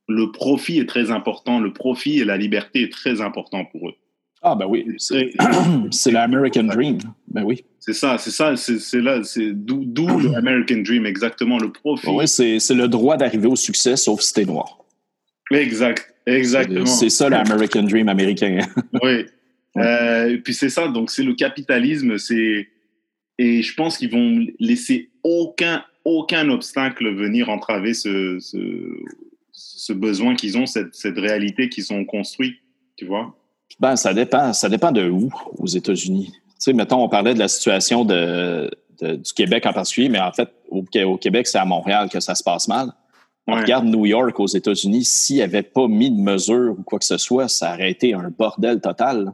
le profit est très important, le profit et la liberté est très important pour eux. Ah ben oui, [coughs] c'est l'American Dream. Ben oui. C'est ça, c'est ça, c'est là, c'est d'où l'American [coughs] Dream exactement, le profit. Oui, c'est le droit d'arriver au succès sauf si t'es noir. Exact, exactement. C'est ça l'American Dream américain. oui. Euh, et puis c'est ça, donc c'est le capitalisme, c'est et je pense qu'ils vont laisser aucun aucun obstacle venir entraver ce, ce ce besoin qu'ils ont, cette, cette réalité qu'ils ont construit, tu vois? Ben, ça dépend. Ça dépend de où aux États-Unis. Tu sais, mettons, on parlait de la situation de, du Québec en particulier, mais en fait, au, au Québec, c'est à Montréal que ça se passe mal. On regarde New York aux États-Unis, s'il n'y avait pas mis de mesures ou quoi que ce soit, ça aurait été un bordel total.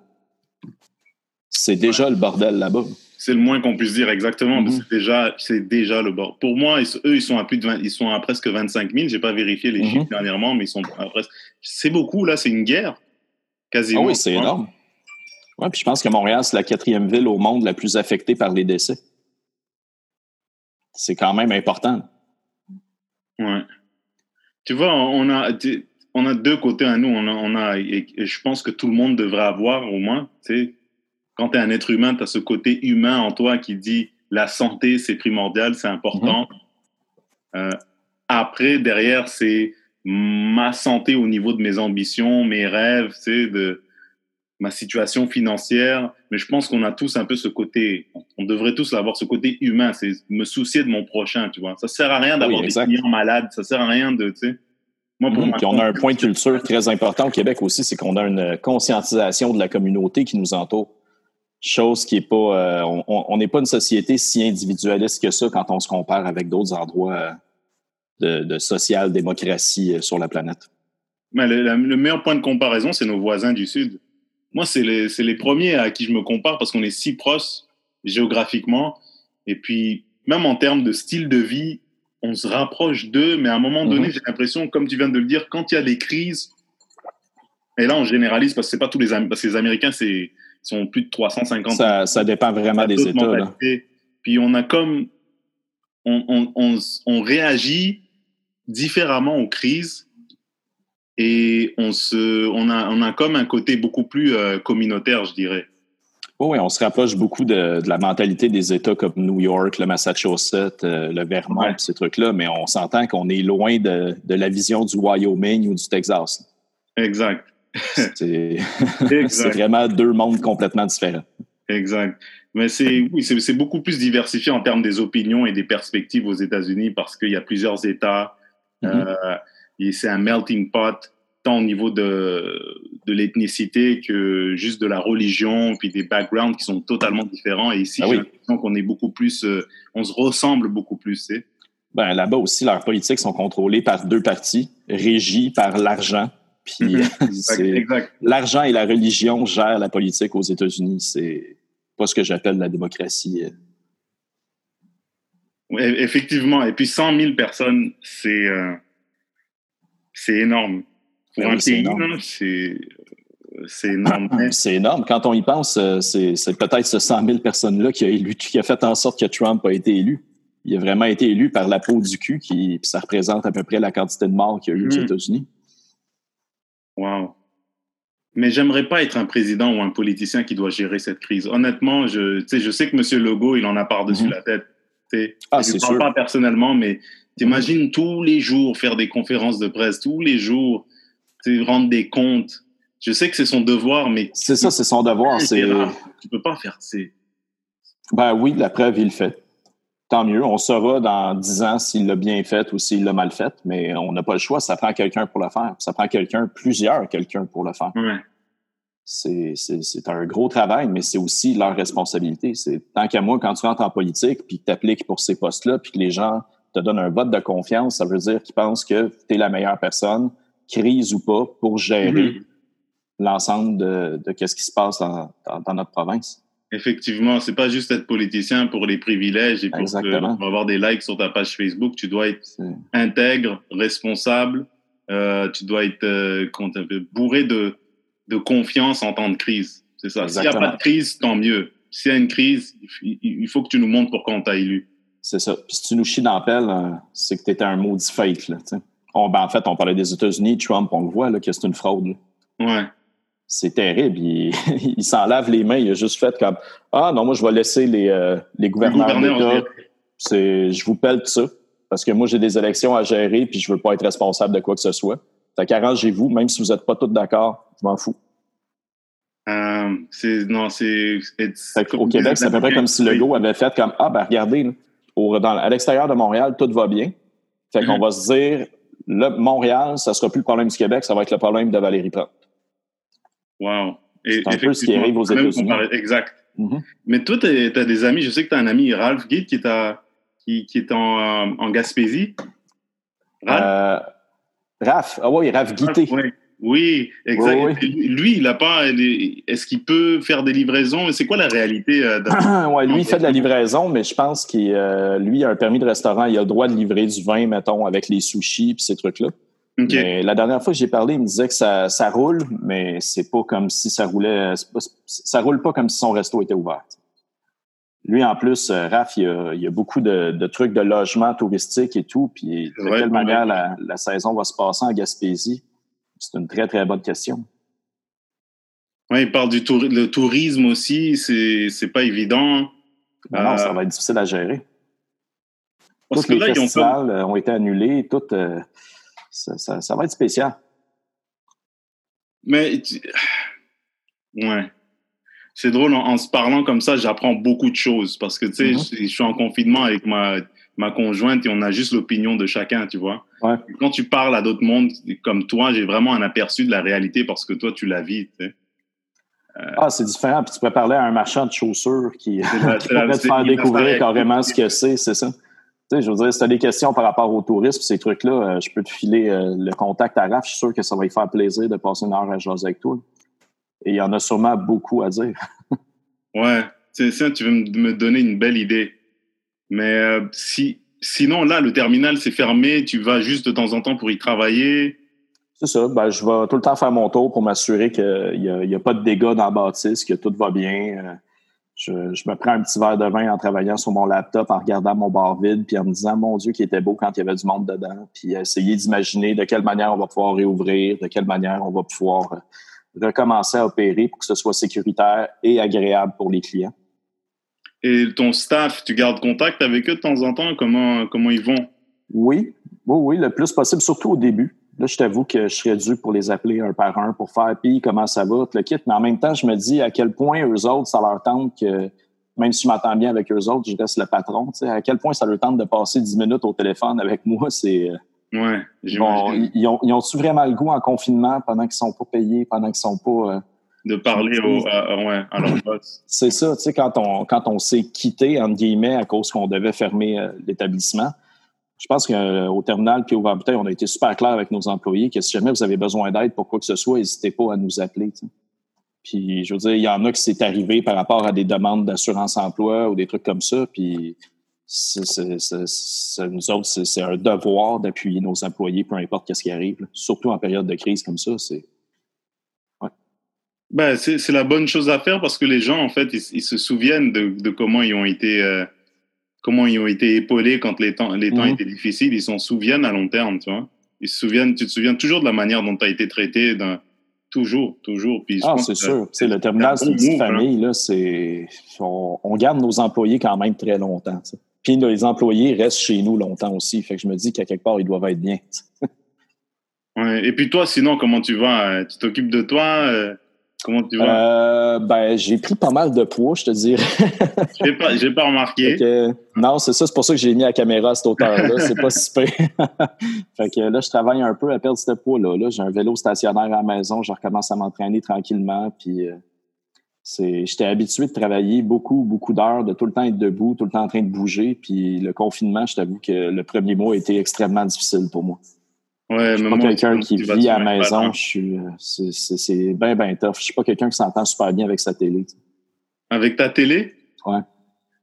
C'est déjà le bordel là-bas. C'est le moins qu'on puisse dire exactement. Mm-hmm. C'est déjà, c'est déjà le bord. Pour moi, eux, ils sont à plus de ils sont à presque 25 000. J'ai pas vérifié les mm-hmm. chiffres dernièrement, mais ils sont à presque. C'est beaucoup là. C'est une guerre, quasiment. Ah oui, c'est énorme. Ouais, puis je pense que Montréal, c'est la quatrième ville au monde la plus affectée par les décès. C'est quand même important. Ouais. Tu vois, on a, on a deux côtés à nous. On a, on a et je pense que tout le monde devrait avoir au moins, tu sais, quand tu es un être humain, tu as ce côté humain en toi qui dit la santé, c'est primordial, c'est important. Euh, après, derrière, c'est ma santé au niveau de mes ambitions, mes rêves, c'est de ma situation financière. Mais je pense qu'on a tous un peu ce côté, on devrait tous avoir ce côté humain, c'est me soucier de mon prochain, tu vois. Ça sert à rien d'avoir des clients malades, ça sert à rien de, tu sais. Moi, pour mhm. on a un point de culture très important au Québec aussi, c'est qu'on a une conscientisation de la communauté qui nous entoure. Chose qui est pas. Euh, on n'est pas une société si individualiste que ça quand on se compare avec d'autres endroits euh, de, social-démocratie euh, sur la planète. Mais le, meilleur point de comparaison, c'est nos voisins du Sud. Moi, c'est les, les, premiers à qui je me compare parce qu'on est si proches. géographiquement. Et puis, même en termes de style de vie, on se rapproche d'eux, mais à un moment donné, mhm. j'ai l'impression, comme tu viens de le dire, quand il y a des crises, et là on généralise parce que c'est pas tous les, parce que les Américains, c'est sont plus de 350. Ça, ça dépend vraiment des États. Puis on a comme, on, on, on, on, réagit différemment aux crises et on se, on a, on a comme un côté beaucoup plus euh, communautaire, je dirais. oui, on se rapproche beaucoup de, de, la mentalité des États comme New York, le Massachusetts, euh, le Vermont, ces trucs-là, mais on s'entend qu'on est loin de, de, la vision du Wyoming ou du Texas. Exact. [laughs] C'est vraiment deux mondes complètement différents. Exact. Mais c'est oui, c'est beaucoup plus diversifié en termes des opinions et des perspectives aux États-Unis parce qu'il y a plusieurs États. Mm-hmm. euh, c'est un melting pot, tant au niveau de, de l'ethnicité que juste de la religion, puis des backgrounds qui sont totalement différents. Et ici, ah j'ai l'impression qu'on est beaucoup plus, euh, on se ressemble beaucoup plus. Tu ben, là-bas aussi, leurs politiques sont contrôlées par deux partis, régis par l'argent. Puis [laughs] mhm. l'argent et la religion gèrent la politique aux États-Unis. C'est pas ce que j'appelle la démocratie. effectivement. Et puis 100 000 personnes, c'est euh, c'est énorme. Pour ben un pays, c'est énorme. [laughs] c'est énorme. Quand on y pense, euh, c'est peut-être ce 100 000 personnes-là qui a, élu, qui a fait en sorte que Trump a été élu. Il a vraiment été élu par la peau du cul, qui, ça représente à peu près la quantité de morts qu'il y a eu aux hmm. États-Unis. Wow. Mais j'aimerais pas être un président ou un politicien qui doit gérer cette crise. Honnêtement, je, je sais que M. Legault, il en a par-dessus mhm. la tête. Ah, je ne parle pas personnellement, mais t'imagines tous les jours faire des conférences de presse, tous les jours rendre des comptes. Je sais que c'est son devoir, mais... C'est ça, c'est son devoir. Tu peux pas faire... Ben oui, la preuve, il le fait. Tant mieux. On saura dans dix ans s'il l'a bien fait ou s'il l'a mal fait, mais on n'a pas le choix. Ça prend quelqu'un pour le faire. Ça prend quelqu'un, plusieurs quelqu'un pour le faire. C'est un gros travail, mais c'est aussi leur responsabilité. C'est tant qu'à moi, quand tu rentres en politique, puis que tu appliques pour ces postes-là, puis que les gens te donnent un vote de confiance, ça veut dire qu'ils pensent que tu es la meilleure personne, crise ou pas, pour gérer mm-hmm. l'ensemble de, de ce qui se passe dans, dans, notre province. Effectivement, c'est pas juste être politicien pour les privilèges et pour, avoir des likes sur ta page Facebook. Tu dois être intègre, responsable. Euh, tu dois être euh, bourré de de confiance en temps de crise. C'est ça. S'il n'y a pas de crise, tant mieux. S'il y a une crise, il faut que tu nous montres pourquoi on t'a élu. C'est ça. Puis si tu nous chies dans la pelle, euh, c'est que tu étais un maudit fake. Là, on, ben, en fait, on parlait des États-Unis, Trump, on le voit là, que c'est une fraude. Ouais. C'est terrible. Il, [laughs] il s'en lave les mains. Il a juste fait comme Ah non, moi, je vais laisser les, euh, les gouverneurs d'État. Je vous pèle tout ça. Parce que moi, j'ai des élections à gérer puis je veux pas être responsable de quoi que ce soit. Fait qu'arrangez-vous, même si vous n'êtes pas tous d'accord, je m'en fous. Euh, non, c'est. Au Québec, c'est à peu près comme si Legault avait fait comme Ah, ben regardez, à l'extérieur de Montréal, tout va bien. Fait qu'on mm-hmm. va se dire le, Montréal, ça sera plus le problème du Québec, ça va être le problème de Valérie Plante. Wow. C'est un peu ce qui arrive aux États-Unis. Exact. Mm-hmm. Mais toi, tu as, des amis, je sais que tu as un ami, Ralph Guide, qui est, à, qui, qui est en, en Gaspésie. Ralph? Euh, Raph, ah oui, Raph Guité. Oui, exactement. Lui, il a pas. Est-ce qu'il peut faire des livraisons? C'est quoi la réalité euh, [clears throat] Oui, lui, il fait de la livraison, mais je pense qu'il euh, lui a un permis de restaurant. Il a le droit de livrer du vin, mettons, avec les sushis et ces trucs-là. La dernière fois que j'ai parlé, il me disait que ça, ça roule, mais c'est pas comme si ça roulait. ça roule pas comme si son resto était ouvert. Lui, en plus, euh, Raph, il y a, beaucoup de, trucs de logement touristique et tout. Puis de quelle manière la, saison va se passer en Gaspésie? C'est une très, très bonne question. Oui, il parle du le tourisme aussi. C'est pas évident. Non, ça euh, va être difficile à gérer. Parce Tous que les là, festivals ont, été annulés. Tout, euh, ça, va être spécial. Mais, ouais c'est drôle, en, se parlant comme ça, j'apprends beaucoup de choses parce que, tu sais, mm-hmm. je, suis en confinement avec ma, ma conjointe et on a juste l'opinion de chacun, tu vois. Quand tu parles à d'autres mondes comme toi, j'ai vraiment un aperçu de la réalité parce que toi, tu la vis, tu. Euh, ah, c'est différent. Puis tu peux parler à un marchand de chaussures qui, [laughs] pourrait te faire découvrir carrément ce que c'est, c'est ça? Sais, je veux dire, si tu as des questions par rapport au tourisme, ces trucs-là, euh, je peux te filer euh, le contact à Raph. Je suis sûr que ça va lui faire plaisir de passer une heure à jaser avec toi. Et il y en a sûrement beaucoup à dire. [laughs] ouais. c'est ça, tu veux me donner une belle idée. Mais euh, si, sinon, là, le terminal, c'est fermé, tu vas juste de temps en temps pour y travailler. C'est ça. Ben, je vais tout le temps faire mon tour pour m'assurer qu'il n'y a, a, pas de dégâts dans la bâtisse, que tout va bien. Euh, je, je, me prends un petit verre de vin en travaillant sur mon laptop, en regardant mon bar vide, puis en me disant, mon Dieu, qui était beau quand il y avait du monde dedans, puis essayer d'imaginer de quelle manière on va pouvoir réouvrir, de quelle manière on va pouvoir euh, recommencer à opérer pour que ce soit sécuritaire et agréable pour les clients. Et ton staff, tu gardes contact avec eux de temps en temps? Comment, comment ils vont? Oui, oui, oui, le plus possible, surtout au début. Là, je t'avoue que je serais dû pour les appeler un par un pour faire puis comment ça va, le kit. Mais en même temps, je me dis à quel point eux autres, ça leur tente que, même si je m'entends bien avec eux autres, je reste le patron. À quel point ça leur tente de passer 10 minutes au téléphone avec moi, c'est. Euh, ouais, bon, ils, ont, ils ont-tu vraiment le goût en confinement pendant qu'ils sont pas payés, pendant qu'ils sont pas. Euh, de parler au, à, ouais, à leur [clears throat] boss. C'est ça, tu sais, quand on, quand on s'est quitté, entre guillemets, à cause qu'on devait fermer euh, l'établissement, je pense qu'au euh, terminal puis au bouteille, on a été super clair avec nos employés que si jamais vous avez besoin d'aide pour quoi que ce soit, n'hésitez pas à nous appeler. Puis, je veux dire, il y en a qui c'est arrivé par rapport à des demandes d'assurance emploi ou des trucs comme ça. Puis, c'est, nous autres, c'est, un devoir d'appuyer nos employés, peu importe ce qui arrive. Surtout en période de crise comme ça, c'est ben, c'est la bonne chose à faire parce que les gens, en fait, ils, se souviennent de, de, comment ils ont été, euh, comment ils ont été épaulés quand les temps, les temps mhm. étaient difficiles. Ils s'en souviennent à long terme, tu vois. Ils se souviennent, tu te souviens toujours de la manière dont tu as été traité, toujours, toujours. Puis ah, c'est sûr. C'est le terminal, c'est une petite famille, là. C'est, on, on, garde nos employés quand même très longtemps, Puis les employés restent chez nous longtemps aussi. Fait que je me dis qu'à quelque part, ils doivent être bien. ouais. Et puis toi, sinon, comment tu vas? Tu t'occupes de toi? Comment tu vas? Euh, ben, j'ai pris pas mal de poids, je te dirais. [laughs] j'ai pas, j'ai pas remarqué. non, c'est ça, c'est pour ça que j'ai mis la caméra à cette hauteur-là. [laughs] c'est pas si [laughs] fait que là, je travaille un peu à perdre ce poids-là. Là, j'ai un vélo stationnaire à la maison, je recommence à m'entraîner tranquillement. Puis, euh, c'est, j'étais habitué de travailler beaucoup, beaucoup d'heures, de tout le temps être debout, tout le temps en train de bouger. Puis, le confinement, je t'avoue que le premier mois a été extrêmement difficile pour moi. Ouais, je suis pas quelqu'un qui vit à la maison. Je suis, euh, c'est bien, bien tough. Je suis pas quelqu'un qui s'entend super bien avec sa télé. Avec ta télé? Ouais.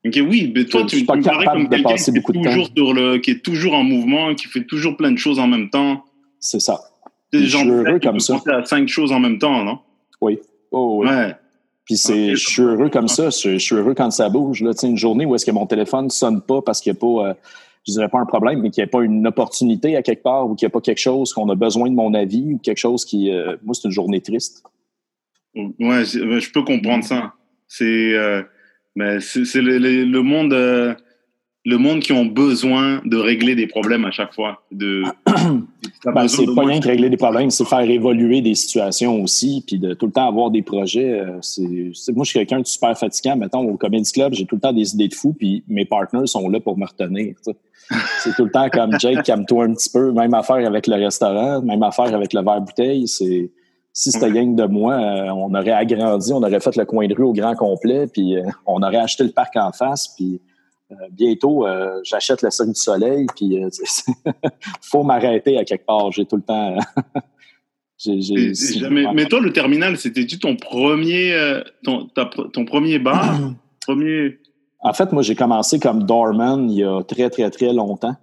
Ok, oui, mais toi, tu, me parais comme quelqu'un qui, est toujours sur le, qui est toujours en mouvement, qui fait toujours plein de choses en même temps. C'est ça. je suis heureux comme ça. à cinq choses en même temps, non? Oui. Oh, oui. Ouais. Puis c'est, je suis heureux comme ça. Je, suis heureux quand ça bouge. Là. une journée où est-ce que mon téléphone sonne pas parce qu'il n'y a pas... Euh, je dirais pas un problème, mais qu'il n'y ait pas une opportunité à quelque part ou qu'il n'y ait pas quelque chose qu'on a besoin de mon avis ou quelque chose qui, euh, moi, c'est une journée triste. Ouais, je peux comprendre ça. C'est, euh, mais c'est le, le, monde, euh, le monde qui ont besoin de régler des problèmes à chaque fois. De, ben, c'est pas rien que régler des problèmes, c'est faire évoluer des situations aussi, puis de tout le temps avoir des projets. C'est, moi, je suis quelqu'un de super fatigant. Mettons, au Comedy Club, j'ai tout le temps des idées de fou, puis mes partners sont là pour me retenir. C'est tout le temps comme Jake, calme-toi un petit peu. Même affaire avec le restaurant, même affaire avec le verre bouteille. C'est si c'était gang de moi, euh, on aurait agrandi, on aurait fait le coin de rue au grand complet, puis euh, on aurait acheté le parc en face, puis euh, bientôt j'achète la Cirque du Soleil, puis [laughs] faut m'arrêter à quelque part. J'ai tout le temps. [laughs] mais toi, le terminal, c'était-tu ton premier, ton, ton premier bar, premier en fait, moi, j'ai commencé comme doorman il y a très, très, très longtemps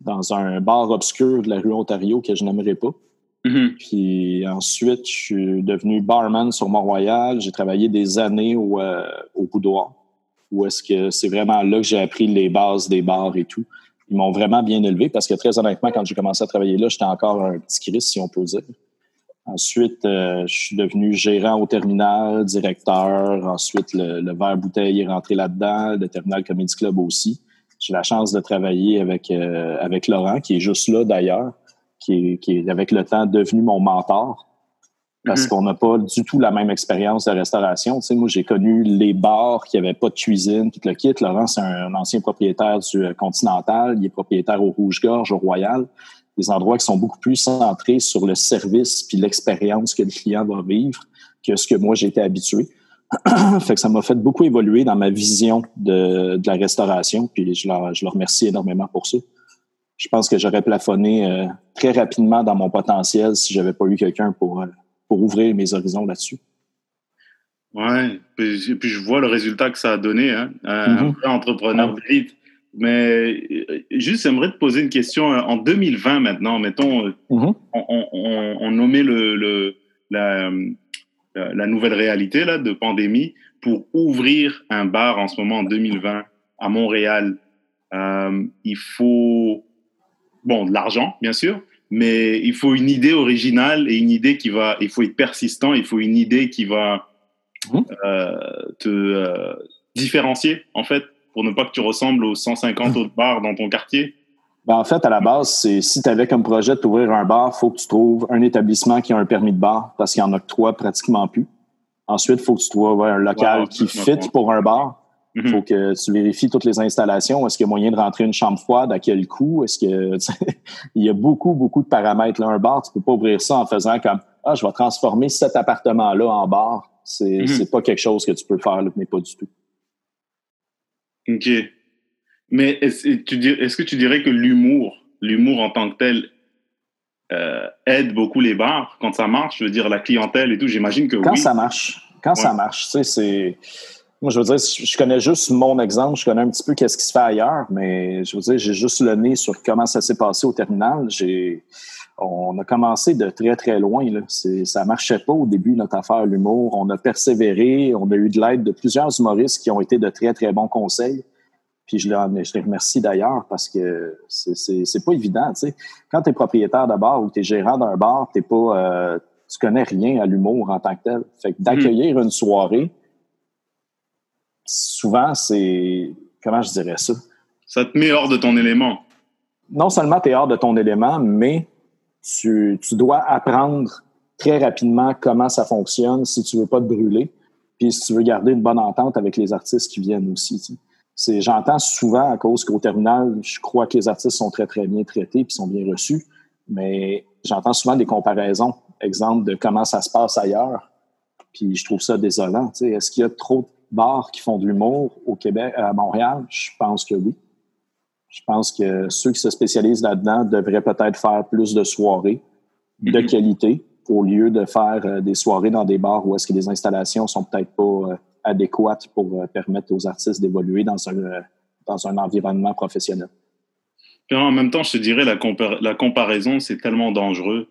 dans un bar obscur de la rue Ontario que je n'aimerais pas. Mm-hmm. Puis ensuite, je suis devenu barman sur Mont-Royal. J'ai travaillé des années au, euh, au boudoir, où est-ce que c'est vraiment là que j'ai appris les bases des bars et tout. Ils m'ont vraiment bien élevé parce que très honnêtement, quand j'ai commencé à travailler là, j'étais encore un petit Chris, si on peut dire. Ensuite, euh, je suis devenu gérant au terminal, directeur. Ensuite, le, le verre bouteille est rentré là-dedans, le terminal Comedy Club aussi. J'ai la chance de travailler avec, euh, avec Laurent, qui est juste là d'ailleurs, qui qui est avec le temps devenu mon mentor. Parce mm-hmm. qu'on n'a pas du tout la même expérience de restauration. Tu sais, moi, j'ai connu les bars qui n'avaient pas de cuisine, tout le kit. Laurent, c'est un, ancien propriétaire du euh, Continental. Il est propriétaire au Rouge-Gorge, au Royal des endroits qui sont beaucoup plus centrés sur le service puis l'expérience que le client va vivre que ce que moi j'étais habitué. [clears throat] fait que ça m'a fait beaucoup évoluer dans ma vision de, de la restauration, puis je leur, je leur remercie énormément pour ça. Je pense que j'aurais plafonné euh, très rapidement dans mon potentiel si j'avais pas eu quelqu'un pour, euh, pour ouvrir mes horizons là-dessus. Ouais, et puis je vois le résultat que ça a donné, hein, un, mm-hmm. vrai entrepreneur d'élite. Mais euh, juste, j'aimerais te poser une question. En 2020, maintenant, mettons, mm-hmm. on, on, nommait le, le la, la, nouvelle réalité là, de pandémie pour ouvrir un bar en ce moment en 2020 à Montréal. Euh, il faut, bon, de l'argent, bien sûr, mais il faut une idée originale et une idée qui va, il faut être persistant, il faut une idée qui va mmh. euh, te euh, différencier, en fait, pour ne pas que tu ressembles aux 150 mmh. autres bars dans ton quartier. Ben, en fait, à la base, c'est si tu avais comme projet d'ouvrir un bar, il faut que tu trouves un établissement qui a un permis de bar parce qu'il y en a que trois pratiquement plus. Ensuite, il faut que tu trouves un local qui fit pour un bar. Il mhm. faut que tu vérifies toutes les installations. Est-ce qu'il y a moyen de rentrer une chambre froide? À quel coût? Est-ce que [laughs] il y a beaucoup, beaucoup de paramètres. Là, un bar, tu peux pas ouvrir ça en faisant comme Ah, je vais transformer cet appartement-là en bar. C'est mhm. pas quelque chose que tu peux faire, mais pas du tout. OK. Mais est-ce est que tu dirais que l'humour, l'humour en tant que tel, euh, aide beaucoup les bars quand ça marche? Je veux dire, la clientèle et tout, j'imagine que quand ça marche. Quand ça marche, tu sais, c'est moi, je veux dire, je connais juste mon exemple, je connais un petit peu qu'est-ce qui se fait ailleurs, mais je veux dire, j'ai juste le nez sur comment ça s'est passé au terminal. J'ai, on a commencé de très, très loin. Là. Ça marchait pas au début, notre affaire, l'humour. On a persévéré, on a eu de l'aide de plusieurs humoristes qui ont été de très, très bons conseils. Puis je les, je les remercie d'ailleurs parce que c'est pas évident. Tu sais. Quand tu es propriétaire de bar ou tu es gérant d'un bar, t'es pas, euh, tu connais rien à l'humour en tant que tel. Fait que d'accueillir une soirée, souvent, c'est. Comment je dirais ça? Ça te met hors de ton élément. Non seulement tu es hors de ton élément, mais tu, dois apprendre très rapidement comment ça fonctionne si tu veux pas te brûler, puis si tu veux garder une bonne entente avec les artistes qui viennent aussi. J'entends souvent, à cause qu'au terminal, je crois que les artistes sont très, très bien traités puis sont bien reçus, mais j'entends souvent des comparaisons, exemple de comment ça se passe ailleurs, puis je trouve ça désolant. Est-ce qu'il y a trop de bars qui font de l'humour au Québec, à Montréal? Je pense que oui. Je pense que ceux qui se spécialisent là-dedans devraient peut-être faire plus de soirées de mm-hmm. qualité au lieu de faire euh, des soirées dans des bars où est-ce que les installations sont peut-être pas euh, adéquates pour euh, permettre aux artistes d'évoluer dans un, dans un environnement professionnel. en même temps, je te dirais, la, la comparaison, c'est tellement dangereux.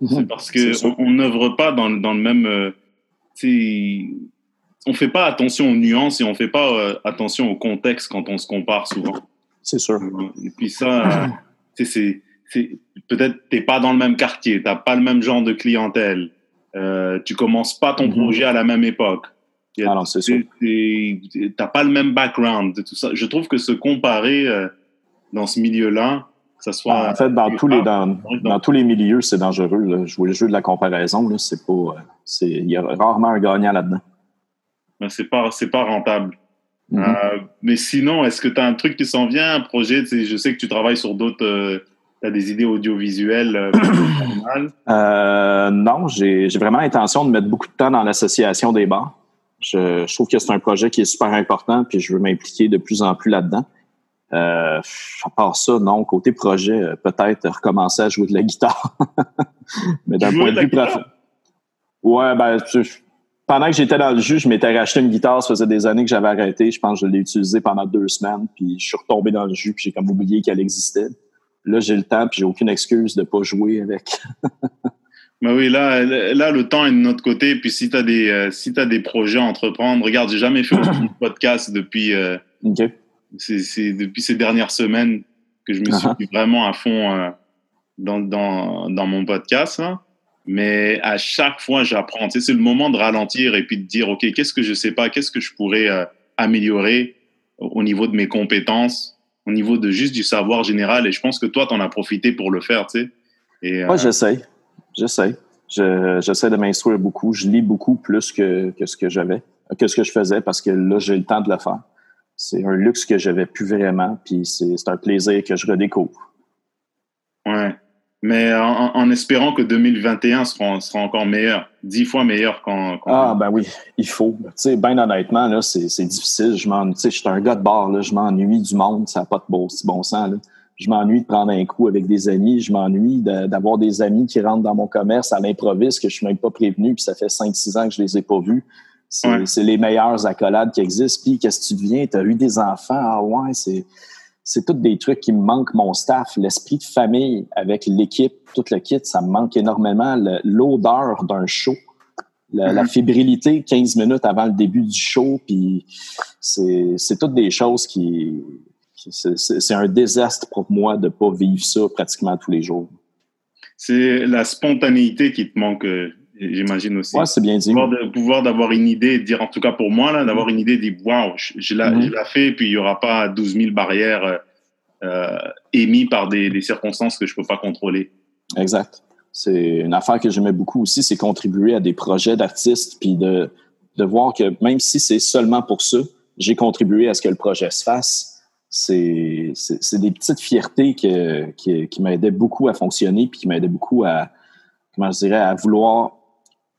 Mm-hmm. C'est parce qu'on n'œuvre pas dans, dans, le même on fait pas attention aux nuances et on fait pas euh, attention au contexte quand on se compare souvent. C'est sûr. Et puis ça, c'est peut-être t'es pas dans le même quartier, t'as pas le même genre de clientèle, euh, tu commences pas ton mhm. projet à la même époque. Ah non, c'est sûr. T'as pas le même background, tout ça. Je trouve que se comparer euh, dans ce milieu-là, ça soit. Ah, en fait, dans tous les dans, dans tous les milieux, c'est dangereux. Jouer le jeu de la comparaison, c'est pas, euh, c'est il y a rarement un gagnant là-dedans c'est pas c'est pas rentable. Mhm. Euh, mais sinon, est-ce que tu as un truc qui s'en vient, un projet? Je sais que tu travailles sur d'autres. Euh, tu as des idées audiovisuelles euh, [coughs] Non, j'ai vraiment l'intention de mettre beaucoup de temps dans l'association des bars. Je, trouve que c'est un projet qui est super important, puis je veux m'impliquer de plus en plus là-dedans. à part ça, non, côté projet, peut-être recommencer à jouer de la guitare. [laughs] mais d'un point de vue. Ouais, ben, pendant que j'étais dans le jus, je m'étais racheté une guitare. Ça faisait des années que j'avais arrêté. Je pense que je l'ai utilisée pendant deux semaines. Puis je suis retombé dans le jus. Puis j'ai comme oublié qu'elle existait. Là, j'ai le temps. Puis j'ai aucune excuse de pas jouer avec. [laughs] Mais oui, là, là, le temps est de notre côté. Puis si tu as, des, euh, si as des projets à entreprendre, regarde, j'ai jamais fait un [coughs] podcast depuis, euh, c'est, depuis ces dernières semaines que je me suis uh-huh. mis vraiment à fond euh, dans, dans, dans, mon podcast. Là. Mais à chaque fois, j'apprends. Tu sais, c'est le moment de ralentir et puis de dire, OK, qu'est-ce que je sais pas? Qu'est-ce que je pourrais euh, améliorer au niveau de mes compétences, au niveau de juste du savoir général? Et je pense que toi, tu en as profité pour le faire, tu sais. Et, euh, j'essaie. J'essaie. j'essaie de m'instruire beaucoup. Je lis beaucoup plus que, que ce que j'avais, que ce que je faisais parce que là, j'ai le temps de le faire. C'est un luxe que j'avais plus vraiment, puis c'est un plaisir que je redécouvre. Ouais mais en, espérant que 2021 sera, sera encore meilleur, dix fois meilleur qu'en. ah, ben oui, il faut. Tu sais, bien honnêtement, là, c'est difficile. Je m'en, tu sais, je suis un gars de bar, là, je m'ennuie du monde, ça n'a pas de bon, bon sens, là. Je m'ennuie de prendre un coup avec des amis, je m'ennuie d'avoir des amis qui rentrent dans mon commerce à l'improviste que je suis même pas prévenu, puis ça fait cinq, six ans que je les ai pas vus. C'est les meilleures accolades qui existent. Puis, qu'est-ce que tu deviens? Tu as eu des enfants? Ah ouais, c'est c'est tous des trucs qui me manquent, mon staff, l'esprit de famille avec l'équipe, tout le kit, ça me manque énormément. L'odeur d'un show, la, mm-hmm. fébrilité 15 minutes avant le début du show, puis c'est toutes des choses qui... c'est un désastre pour moi de pas vivre ça pratiquement tous les jours. C'est la spontanéité qui te manque, euh, j'imagine aussi. Ouais, c'est bien dit. Le pouvoir d'avoir une idée, dire, en tout cas pour moi, là, d'avoir une idée, dire, waouh, je, l'ai mm fait, puis il n'y aura pas 12 000 barrières euh, euh, émises par des, circonstances que je ne peux pas contrôler. Exact. C'est une affaire que j'aimais beaucoup aussi, c'est contribuer à des projets d'artistes, puis de, de voir que même si c'est seulement pour ça, j'ai contribué à ce que le projet se fasse. C'est des petites fiertés que, qui, qui m'aidaient beaucoup à fonctionner, puis qui m'aidaient beaucoup à, comment je dirais, à vouloir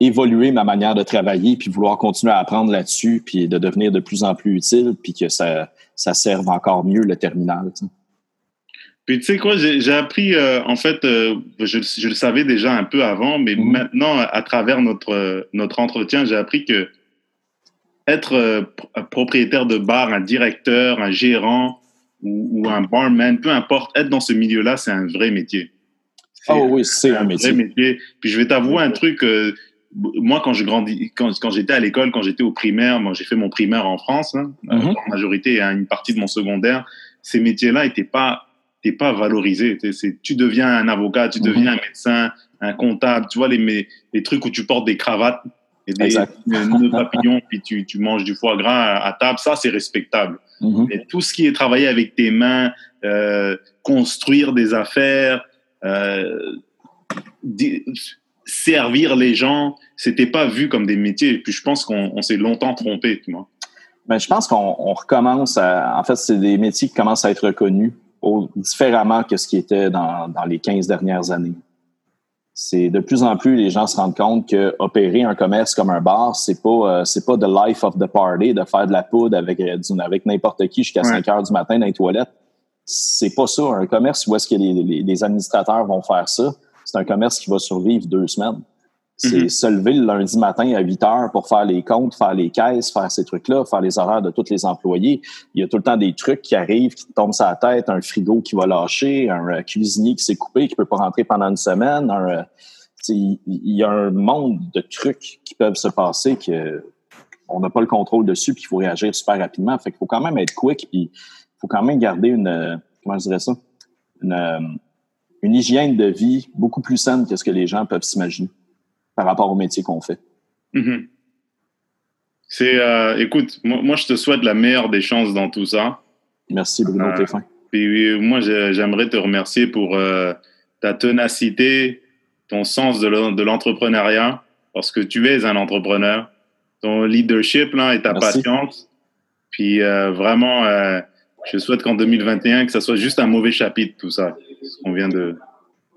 évoluer ma manière de travailler, puis vouloir continuer à apprendre là-dessus, puis de devenir de plus en plus utile, puis que ça, ça serve encore mieux le terminal. Puis tu sais quoi, j'ai appris, euh, en fait, euh, je, je, le savais déjà un peu avant, mais mhm. maintenant, à travers notre, notre entretien, j'ai appris que être euh, propriétaire de bar, un directeur, un gérant ou, ou, un barman, peu importe, être dans ce milieu-là, c'est un vrai métier. Ah oui, c'est un, métier. Vrai métier. Puis je vais t'avouer un truc, moi, quand je grandis, quand, quand j'étais à l'école, quand j'étais au primaire, moi, j'ai fait mon primaire en France, hein, mhm. en majorité, et une partie de mon secondaire, ces métiers-là n'étaient pas, pas valorisés. Tu deviens un avocat, tu deviens mhm. un médecin, un comptable, tu vois, les, les trucs où tu portes des cravates et des [laughs] nœuds papillons, puis tu, tu, manges du foie gras à, table, ça, c'est respectable. Mhm. Mais tout ce qui est travailler avec tes mains, euh, construire des affaires, euh, servir les gens, c'était pas vu comme des métiers. Et puis je pense qu'on s'est longtemps trompé, tu vois. Ben, je pense qu'on recommence à. En fait, c'est des métiers qui commencent à être reconnus différemment que ce qui était dans, dans les 15 dernières années. C'est de plus en plus les gens se rendent compte que opérer un commerce comme un bar, c'est pas euh, c'est pas the life of the party de faire de la poudre avec euh, avec n'importe qui jusqu'à 5 heures du matin dans les toilettes. C'est pas ça un commerce où est-ce que les, les, les administrateurs vont faire ça c'est un commerce qui va survivre deux semaines. C'est mhm. se lever le lundi matin à 8 heures pour faire les comptes, faire les caisses, faire ces trucs-là, faire les horaires de tous les employés. Il y a tout le temps des trucs qui arrivent, qui tombent sur la tête, un frigo qui va lâcher, un euh, cuisinier qui s'est coupé, qui peut pas rentrer pendant une semaine. Euh, il y a un monde de trucs qui peuvent se passer que on n'a pas le contrôle dessus, puis il faut réagir super rapidement. Fait qu'il faut quand même être quick, puis il faut quand même garder une, euh, comment je dirais ça, une, une hygiène de vie beaucoup plus saine que ce que les gens peuvent s'imaginer par rapport au métier qu'on fait. Mm-hmm. C'est, euh, écoute, moi, je te souhaite la meilleure des chances dans tout ça. Merci Bruno, euh, Puis moi, j'aimerais te remercier pour euh, ta ténacité, ton sens de l'entrepreneuriat, parce que tu es un entrepreneur, ton leadership là et ta patience. Puis vraiment, je souhaite qu'en 2021, que ça soit juste un mauvais chapitre, tout ça, ce qu'on vient de...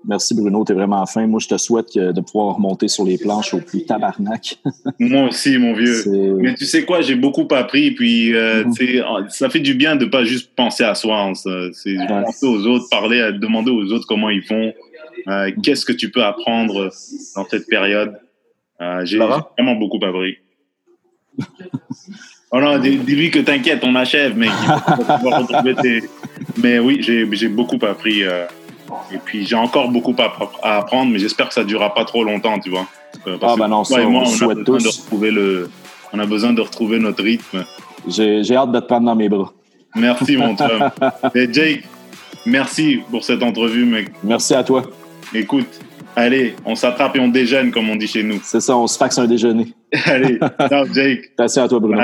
Merci Bruno, tu es vraiment fin. Moi, je te souhaite de pouvoir remonter sur les planches au plus tabarnak. [laughs] Moi aussi, mon vieux. Mais tu sais quoi, j'ai beaucoup appris. Puis, euh, mm-hmm. ça fait du bien de pas juste penser à soi. C'est penser aux autres, parler, demander aux autres comment ils font. Euh, qu'est-ce que tu peux apprendre dans cette période. Euh, j'ai vraiment beaucoup appris. [laughs] Oh non, dis-lui que t'inquiète, on achève, mec. Mais oui, j'ai beaucoup appris. Euh, et puis j'ai encore beaucoup à, apprendre, mais j'espère que ça ne durera pas trop longtemps, tu vois. Euh, parce ah, bah non, ça, moi, on, a besoin de retrouver le, on a besoin de retrouver notre rythme. J'ai hâte de te prendre dans mes bras. Merci, mon chum. [laughs] Et Jake, merci pour cette entrevue, mec. Merci à toi. Écoute, allez, on s'attrape et on déjeune, comme on dit chez nous. C'est ça, on se faxe un déjeuner. [laughs] allez, ciao, Jake. Merci à toi, Bruno.